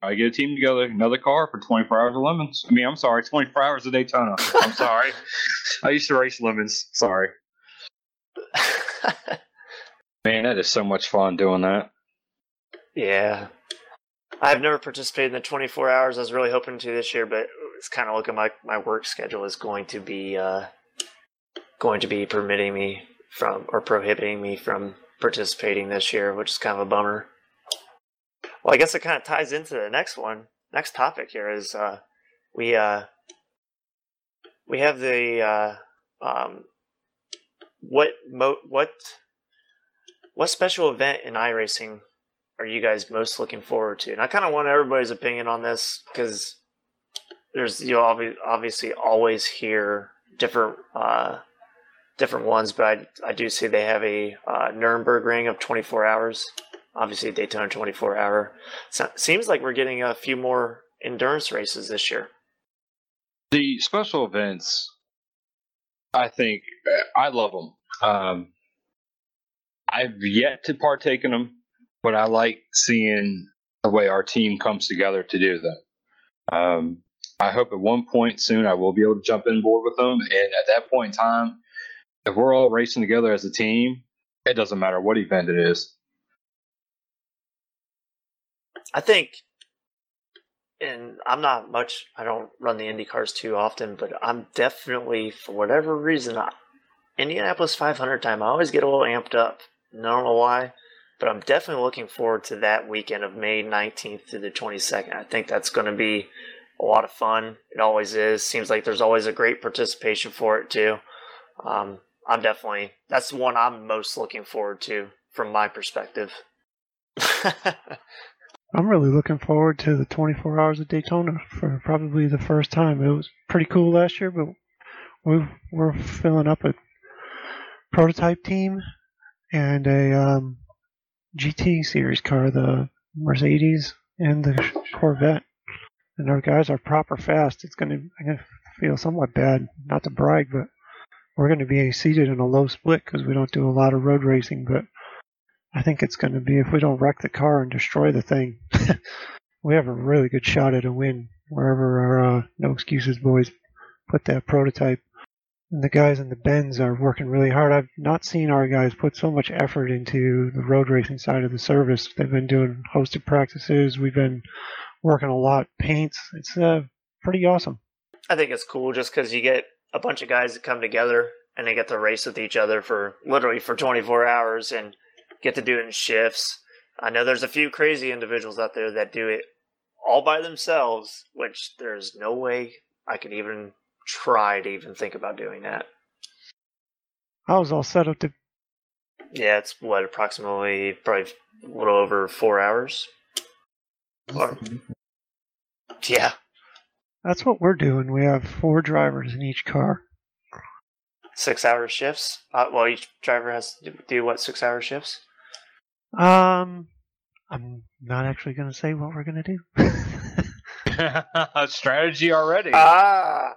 I get a team together. Another car for 24 hours of lemons. I mean, I'm sorry, 24 hours of Daytona. I'm sorry. I used to race lemons. Sorry. Man, that is so much fun doing that. Yeah. I've never participated in the 24 hours. I was really hoping to this year, but it's kind of looking like my work schedule is going to be uh, going to be permitting me from or prohibiting me from participating this year, which is kind of a bummer. Well, I guess it kind of ties into the next one. Next topic here is uh, we uh, we have the uh, um, what mo- what what special event in iRacing are you guys most looking forward to? And I kind of want everybody's opinion on this because there's you obvi- obviously always hear different uh, different ones, but I, I do see they have a uh, Nürburgring of 24 hours. Obviously, Daytona 24 hour. So, seems like we're getting a few more endurance races this year. The special events, I think, I love them. Um, I've yet to partake in them, but I like seeing the way our team comes together to do them. Um, I hope at one point soon I will be able to jump in board with them, and at that point in time, if we're all racing together as a team, it doesn't matter what event it is. I think, and I'm not much, I don't run the Indy cars too often, but I'm definitely, for whatever reason, I, Indianapolis 500 time, I always get a little amped up. I don't know why, but I'm definitely looking forward to that weekend of May 19th to the 22nd. I think that's going to be a lot of fun. It always is. Seems like there's always a great participation for it, too. Um, I'm definitely, that's the one I'm most looking forward to from my perspective. I'm really looking forward to the 24 hours of Daytona for probably the first time. It was pretty cool last year, but we we're filling up a prototype team and a um, GT series car, the Mercedes and the Corvette, and our guys are proper fast. It's gonna I'm gonna feel somewhat bad, not to brag, but we're gonna be seated in a low split because we don't do a lot of road racing, but. I think it's going to be if we don't wreck the car and destroy the thing, we have a really good shot at a win wherever our uh, no excuses boys put that prototype. And the guys in the Benz are working really hard. I've not seen our guys put so much effort into the road racing side of the service. They've been doing hosted practices. We've been working a lot, paints. It's uh, pretty awesome. I think it's cool just because you get a bunch of guys that come together and they get to race with each other for literally for 24 hours and get to do it in shifts. I know there's a few crazy individuals out there that do it all by themselves, which there's no way I could even try to even think about doing that. I was all set up to. Yeah, it's what approximately probably a little over four hours. Or- yeah, That's what we're doing. We have four drivers in each car. six hour shifts. Uh, well, each driver has to do what six hour shifts. Um, I'm not actually going to say what we're going to do. Strategy already. Ah,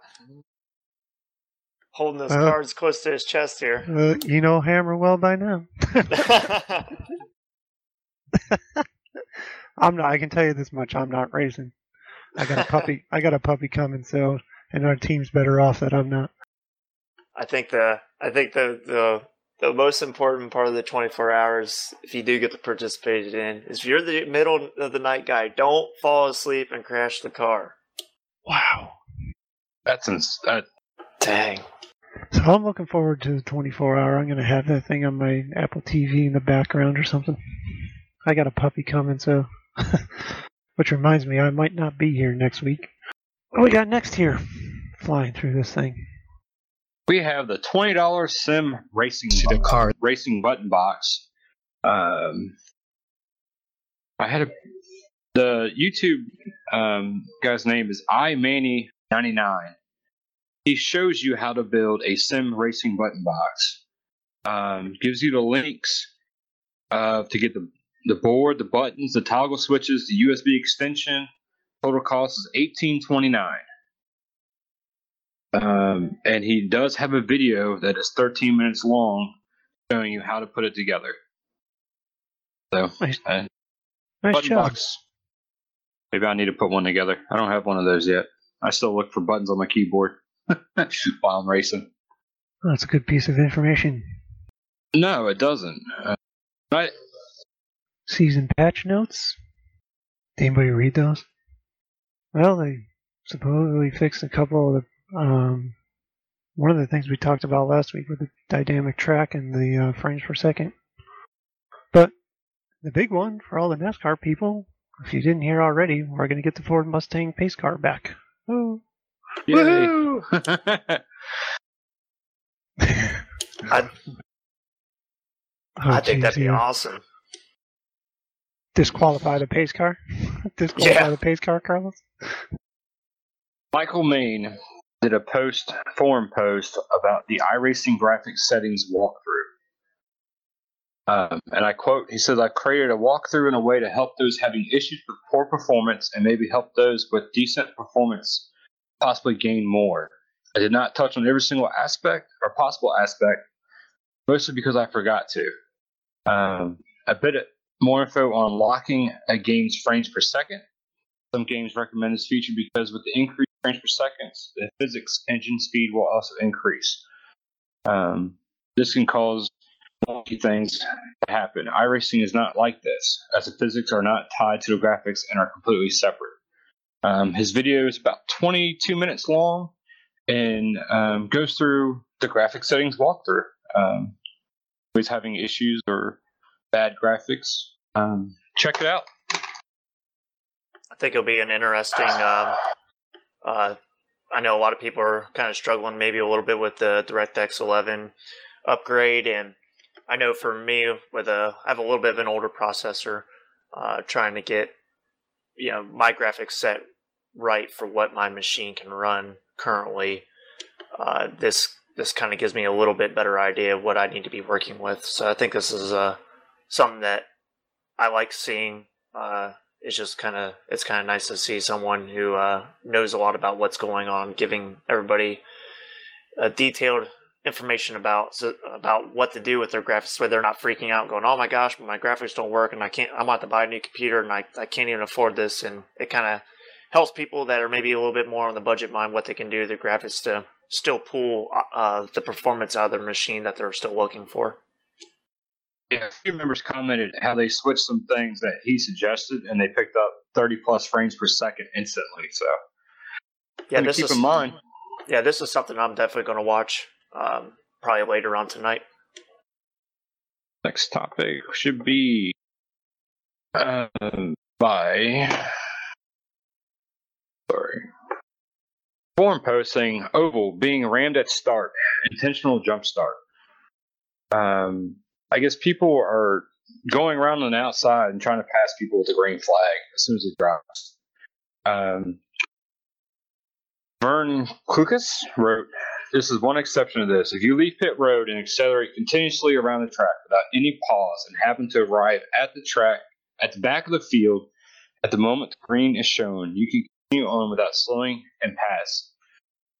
holding those Uh. cards close to his chest here. Uh, you know Hammer well by now. I'm not. I can tell you this much. I'm not racing. I got a puppy. I got a puppy coming. So, and our team's better off that I'm not. I think the I think the the the most important part of the 24 hours, if you do get to participate in, is if you're the middle of the night guy, don't fall asleep and crash the car. Wow. That's ins- that, Dang. So I'm looking forward to the 24 hour. I'm gonna have that thing on my Apple TV in the background or something. I got a puppy coming, so. Which reminds me, I might not be here next week. What we got next here? Flying through this thing. We have the twenty dollar sim racing See the card. racing button box. Um, I had a the YouTube um, guy's name is iManny ninety nine. He shows you how to build a sim racing button box. Um, gives you the links uh, to get the the board, the buttons, the toggle switches, the USB extension. Total cost is eighteen twenty nine. Um, and he does have a video that is 13 minutes long showing you how to put it together. So, Nice. uh, Nice button job. box. Maybe I need to put one together. I don't have one of those yet. I still look for buttons on my keyboard while I'm racing. Oh, that's a good piece of information. No, it doesn't. Uh, I, Season patch notes. Did anybody read those? Well, they supposedly fixed a couple of the. Um, one of the things we talked about last week with the dynamic track and the uh, frames per second. But the big one for all the NASCAR people, if you didn't hear already, we're going to get the Ford Mustang pace car back. Oh. yay. Woohoo! I, Oh, I think geez, that'd be yeah. awesome. Disqualify the pace car. Disqualify Yeah. the pace car, Carlos. Michael Main did a post, forum post about the iRacing graphics settings walkthrough. Um, and I quote, he says, I created a walkthrough in a way to help those having issues with poor performance and maybe help those with decent performance possibly gain more. I did not touch on every single aspect or possible aspect, mostly because I forgot to. Um, a bit more info on locking a game's frames per second. Some games recommend this feature because with the increased frames per second, the physics engine speed will also increase. Um, this can cause wonky things to happen. iRacing is not like this, as the physics are not tied to the graphics and are completely separate. Um, his video is about 22 minutes long and um, goes through the graphic settings walkthrough. Um, he's having issues or bad graphics, um, check it out. I think it'll be an interesting. Uh, I know a lot of people are kind of struggling maybe a little bit with the DirectX 11 upgrade, and I know for me, with a I have a little bit of an older processor, uh, trying to get you know my graphics set right for what my machine can run currently. Uh, this this kind of gives me a little bit better idea of what I need to be working with. So I think this is uh, something that I like seeing. Uh, it's just kind of it's kind of nice to see someone who uh, knows a lot about what's going on, giving everybody uh, detailed information about so, about what to do with their graphics, so they're not freaking out, going, "Oh my gosh, my graphics don't work, and I can't. I'm about to buy a new computer, and I I can't even afford this." And it kind of helps people that are maybe a little bit more on the budget mind what they can do with their graphics to still pull uh, the performance out of their machine that they're still looking for. Yeah, a few members commented how they switched some things that he suggested, and they picked up 30 plus frames per second instantly. So, Yeah, this keep is in mind. Yeah, this is something I'm definitely going to watch. Um, probably later on tonight. Next topic should be um, by sorry forum posting oval being rammed at start intentional jump start. Um, I guess people are going around on the outside and trying to pass people with a green flag as soon as it drops. Um, Vern Klukas wrote, This is one exception to this. If you leave pit road and accelerate continuously around the track without any pause and happen to arrive at the track at the back of the field at the moment the green is shown, you can continue on without slowing and pass.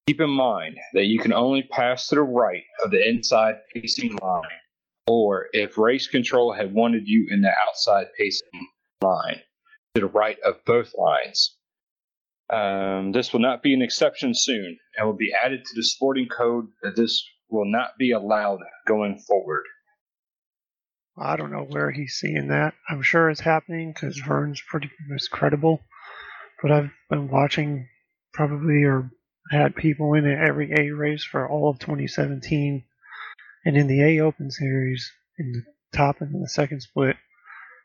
Keep in mind that you can only pass to the right of the inside pacing line, or if race control had wanted you in the outside pacing line, to the right of both lines. Um, this will not be an exception soon and will be added to the sporting code that this will not be allowed going forward. I don't know where he's seeing that. I'm sure it's happening because Vern's pretty credible. But I've been watching probably or had people in every A race for all of 2017. And in the A Open Series, in the top and the second split,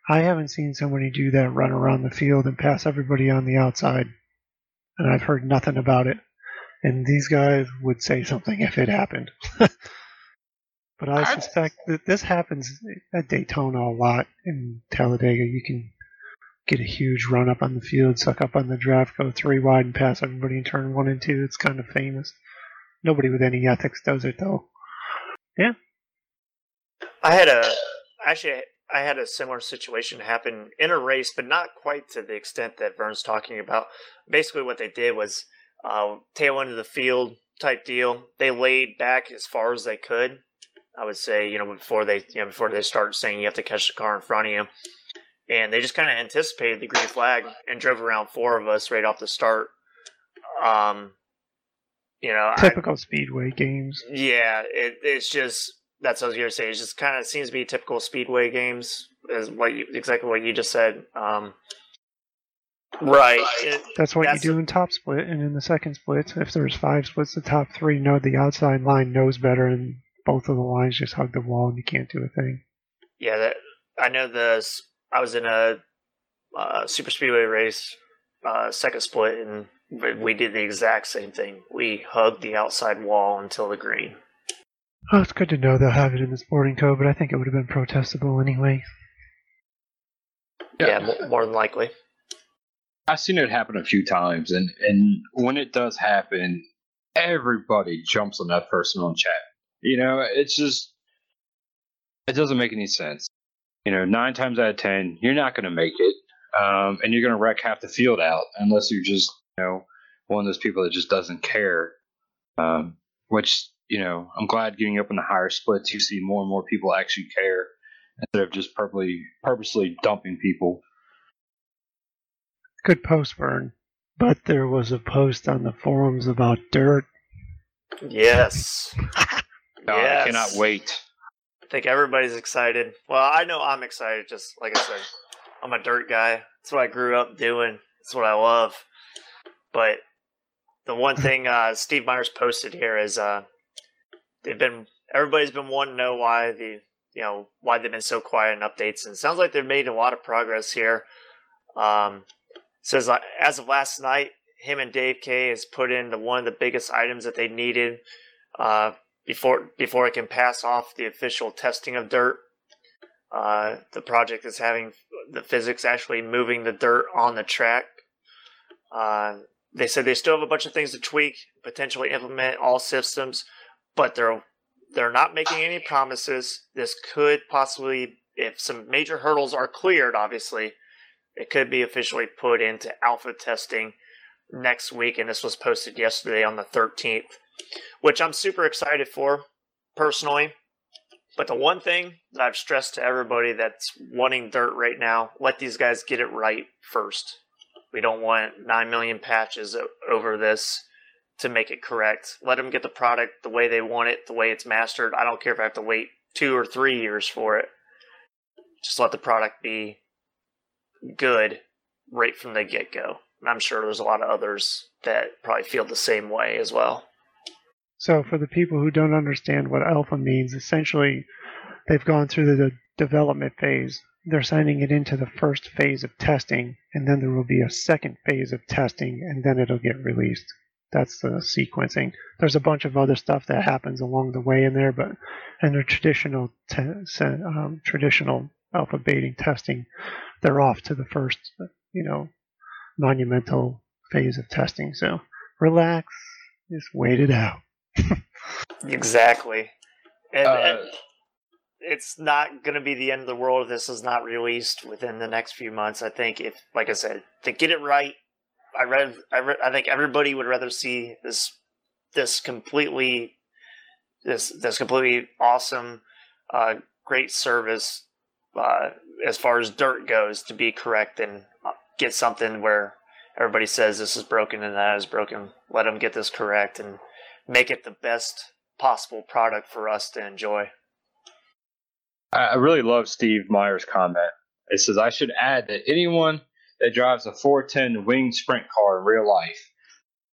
I haven't seen somebody do that run around the field and pass everybody on the outside. And I've heard nothing about it. And these guys would say something if it happened. but I suspect that this happens at Daytona a lot. In Talladega, you can get a huge run up on the field, suck up on the draft, go three wide, and pass everybody in turn one and two. It's kind of famous. Nobody with any ethics does it though. I had a actually I had a similar situation happen in a race, but not quite to the extent that Vern's talking about. Basically, what they did was uh, tail end of the field type deal. They laid back as far as they could. I would say, you know, before they you know before they start saying you have to catch the car in front of you, and they just kind of anticipated the green flag and drove around four of us right off the start. Um, you know, I, Typical speedway games. yeah, it, it's just that's what I was gonna say. It just kind of seems to be typical speedway games, is what you, exactly what you just said. Um, right. It- That's what That's you do a- in top split, and in the second split, if there's five splits, the top three know the outside line knows better, and both of the lines just hug the wall, and you can't do a thing. yeah, that I know. The I was in a uh, super speedway race, uh, second split, and we- we did the exact same thing. We hugged the outside wall until the green. Oh, it's good to know they'll have it in the sporting code, but I think it would have been protestable anyway. Yeah, mo- more than likely. I've seen it happen a few times, and and when it does happen, everybody jumps on that person on chat. You know, it's just it doesn't make any sense. You know, nine times out of ten, you're not going to make it, um, and you're going to wreck half the field out unless you're just you know one of those people that just doesn't care. Um, which you know, I'm glad getting up in the higher splits, you see more and more people actually care instead of just purposely purposely dumping people. Good post Vern, but there was a post on the forums about dirt. Yes. Yes. I cannot wait. I think everybody's excited. Well, I know I'm excited. Just like I said, I'm a dirt guy. That's what I grew up doing. That's what I love. But the one thing uh, Steve Myers posted here is uh, they've been everybody's been wanting to know why the you know why they've been so quiet in updates, and it sounds like they've made a lot of progress here. Um, says uh, as of last night, him and Dave K has put in the one of the biggest items that they needed uh, before before it can pass off the official testing of dirt. Uh, the project is having the physics actually moving the dirt on the track. Uh, they said they still have a bunch of things to tweak, potentially implement all systems, but they're they're not making any promises. This could possibly, if some major hurdles are cleared, obviously, it could be officially put into alpha testing next week. And this was posted yesterday on the 13th which I'm super excited for personally. But the one thing that I've stressed to everybody that's wanting dirt right now, let these guys get it right first. We don't want 9 million patches over this to make it correct. Let them get the product the way they want it, the way it's mastered. I don't care if I have to wait two or three years for it. Just let the product be good right from the get go. And I'm sure there's a lot of others that probably feel the same way as well. So, for the people who don't understand what alpha means, essentially, they've gone through the development phase. They're sending it into the first phase of testing, and then there will be a second phase of testing, and then it'll get released. That's the sequencing. There's a bunch of other stuff that happens along the way in there, but in the traditional te- um, traditional alpha baiting testing, they're off to the first, you know, monumental phase of testing. So relax, just wait it out. Exactly. And, Uh, and it's not going to be the end of the world if this is not released within the next few months. I think if, like I said, to get it right, I read, I read, I think everybody would rather see this this completely this this completely awesome, uh, great service uh, as far as dirt goes to be correct and get something where everybody says this is broken and that is broken. Let them get this correct and make it the best possible product for us to enjoy. I really love Steve Myers' comment. It says, I should add that anyone that drives a 410 wing sprint car in real life,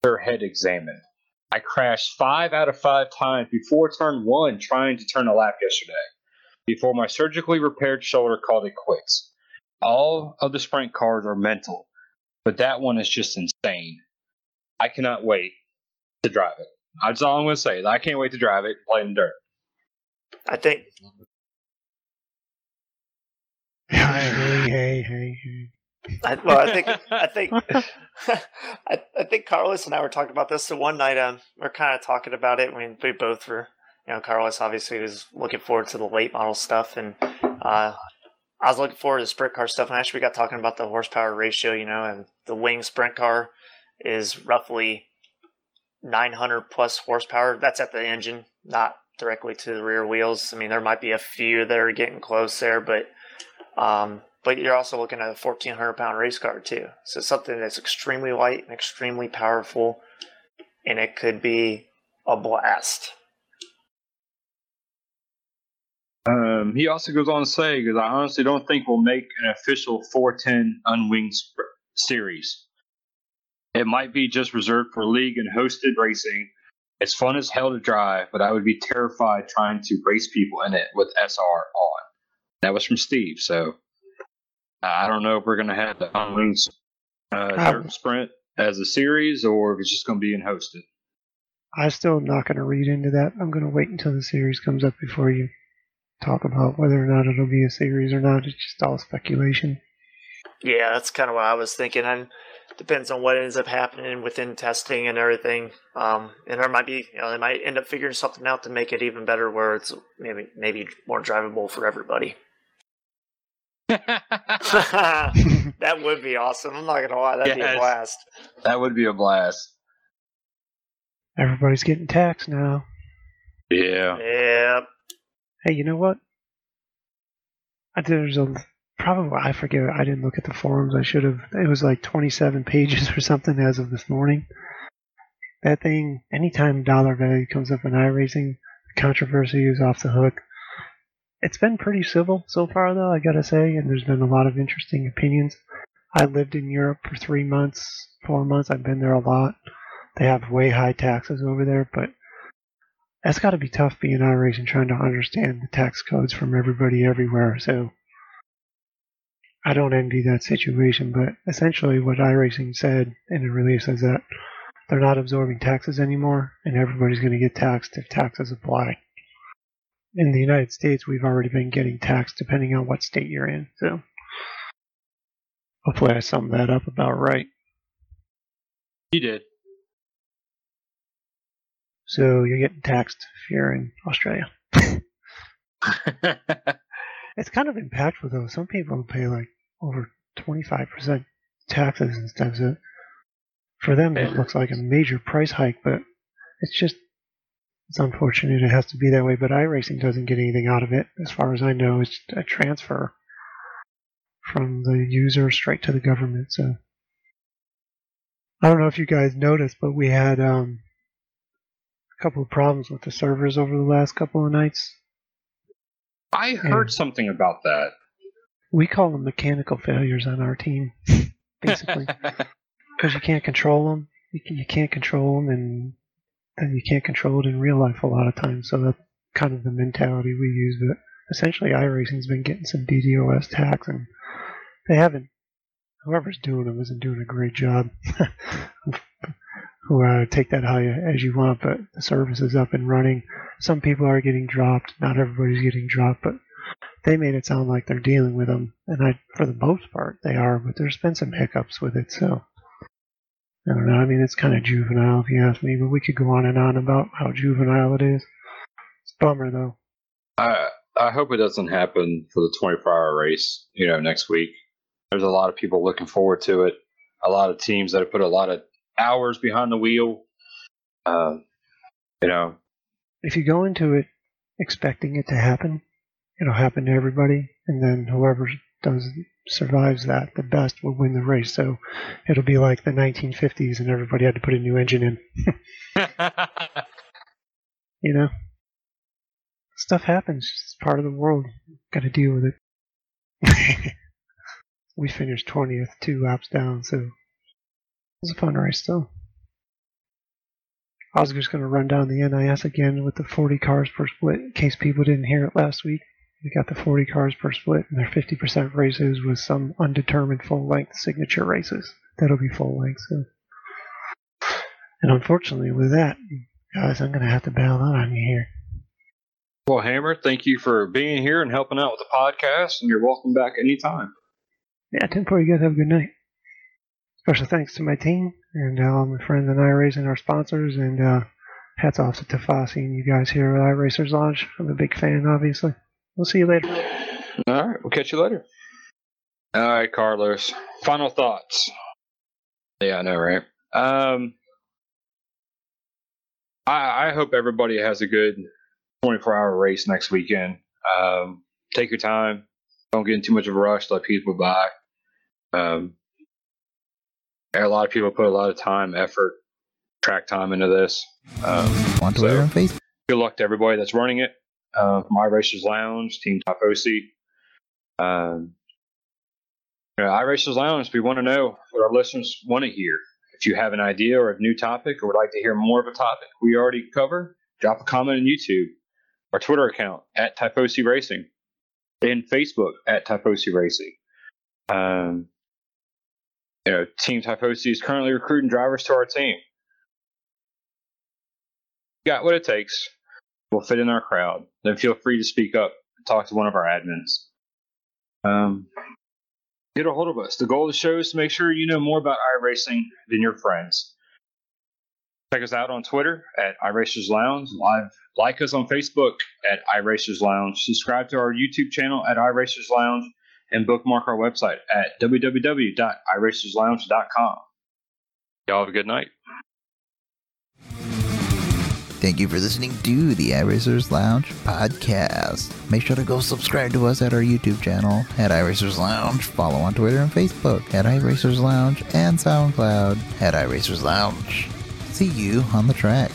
their head examined. I crashed five out of five times before turn one trying to turn a lap yesterday, before my surgically repaired shoulder called it quits. All of the sprint cars are mental, but that one is just insane. I cannot wait to drive it. That's all I'm going to say. I can't wait to drive it and play in dirt. I think. Hey, hey, hey, hey. I, well, I think I think I, I think Carlos and I were talking about this. So one night, um, we are kind of talking about it. I mean, we both were, you know, Carlos obviously was looking forward to the late model stuff, and uh, I was looking forward to sprint car stuff. And actually, we got talking about the horsepower ratio, you know, and the wing sprint car is roughly 900 plus horsepower. That's at the engine, not directly to the rear wheels. I mean, there might be a few that are getting close there, but um, but you're also looking at a 1400 pound race car too. So something that's extremely light and extremely powerful, and it could be a blast. Um, he also goes on to say, because I honestly don't think we'll make an official 410 unwinged sp- series. It might be just reserved for league and hosted racing. It's fun as hell to drive, but I would be terrified trying to race people in it with SR on. That was from Steve, so I don't know if we're going to have the unwinged uh, dirt sprint as a series or if it's just going to be in hosted. I'm still not going to read into that. I'm going to wait until the series comes up before you talk about whether or not it'll be a series or not. It's just all speculation. Yeah, that's kind of what I was thinking. And depends on what ends up happening within testing and everything. Um, and there might be, you know, they might end up figuring something out to make it even better, where it's maybe maybe more drivable for everybody. that would be awesome. I'm not gonna lie, that'd yes, be a blast. That would be a blast. Everybody's getting taxed now. Yeah. Yep. Hey, you know what? I, There's a probably I forget. I didn't look at the forums. I should have. It was like 27 pages or something as of this morning. That thing. Anytime dollar value comes up in iRacing, the controversy is off the hook. It's been pretty civil so far, though, I gotta say, and there's been a lot of interesting opinions. I lived in Europe for three months, four months. I've been there a lot. They have way high taxes over there, but that's got to be tough being Irish and trying to understand the tax codes from everybody everywhere. So I don't envy that situation, but essentially what iRacing said in the release is that they're not absorbing taxes anymore, and everybody's going to get taxed if taxes apply in the United States, we've already been getting taxed depending on what state you're in. So hopefully I summed that up about right. You did. So you're getting taxed if you're in Australia. it's kind of impactful though. Some people pay like over 25% taxes and stuff. So for them, it looks like a major price hike, but it's just it's unfortunate it has to be that way, but iRacing doesn't get anything out of it. As far as I know, it's a transfer from the user straight to the government. So I don't know if you guys noticed, but we had um, a couple of problems with the servers over the last couple of nights. I heard and something about that. We call them mechanical failures on our team, basically, because you can't control them. You, can, you can't control them, and and you can't control it in real life a lot of times. So that's kind of the mentality we use. But essentially, iRacing's been getting some DDoS attacks, and they haven't. Whoever's doing them isn't doing a great job. Who uh, take that you, as you want, but the service is up and running. Some people are getting dropped. Not everybody's getting dropped, but they made it sound like they're dealing with them, and I, for the most part, they are. But there's been some hiccups with it, so I don't know. I mean, it's kind of juvenile if you ask me, but we could go on and on about how juvenile it is. It's bummer though. I I hope it doesn't happen for the 24 hour race. You know, next week. There's a lot of people looking forward to it. a lot of teams that have put a lot of hours behind the wheel. Um, you know, If you go into it expecting it to happen, it'll happen to everybody, and then whoever does survives that the best will win the race. So it'll be like the 1950s, and everybody had to put a new engine in. You know, stuff happens. It's part of the world. Got to deal with it. we finished 20th, two laps down, so it was a fun race still. Just going to run down the NIS again with the 40 cars per split in case people didn't hear it last week. We got the 40 cars per split, and they're 50% races with some undetermined full length signature races. That'll be full length. So. And unfortunately, with that, guys, I'm going to have to bail out on you here. well, Hammer, thank you for being here and helping out with the podcast, and you're welcome back anytime. Yeah, 10 4, you guys have a good night. Special thanks to my team and uh, all my friends in iRacing, our sponsors, and uh, hats off to Tifosi and you guys here at iRacers Lounge. I'm a big fan, obviously. We'll see you later. All right, we'll catch you later. All right, Carlos. Final thoughts. Yeah, I know, right? Um, I, I hope everybody has a good 24 hour race next weekend. Um, take your time. Don't get in too much of a rush. Let people by. Um, a lot of people put a lot of time, effort, track time into this. Um, On Twitter So- and Facebook. good luck to everybody that's running it. Uh, iRacers Lounge, Team Tifosi. Um, you know, iRacers Lounge, we want to know what our listeners want to hear. If you have an idea or a new topic or would like to hear more of a topic we already cover, drop a comment on YouTube, our Twitter account at Tifosi Racing, and Facebook at Tifosi Racing. Um, you know, Team Tifosi is currently recruiting drivers to our team. Got what it takes will fit in our crowd, then feel free to speak up and talk to one of our admins. Um, get a hold of us. The goal of the show is to make sure you know more about iRacing than your friends. Check us out on Twitter at iRacers Lounge. Live, like us on Facebook at iRacers Lounge. Subscribe to our YouTube channel at iRacers Lounge, and bookmark our website at www.iracerslounge.com. Y'all have a good night. Thank you for listening to the iRacers Lounge podcast. Make sure to go subscribe to us at our YouTube channel at iRacers Lounge. Follow on Twitter and Facebook at iRacers Lounge and SoundCloud at iRacers Lounge. See you on the track.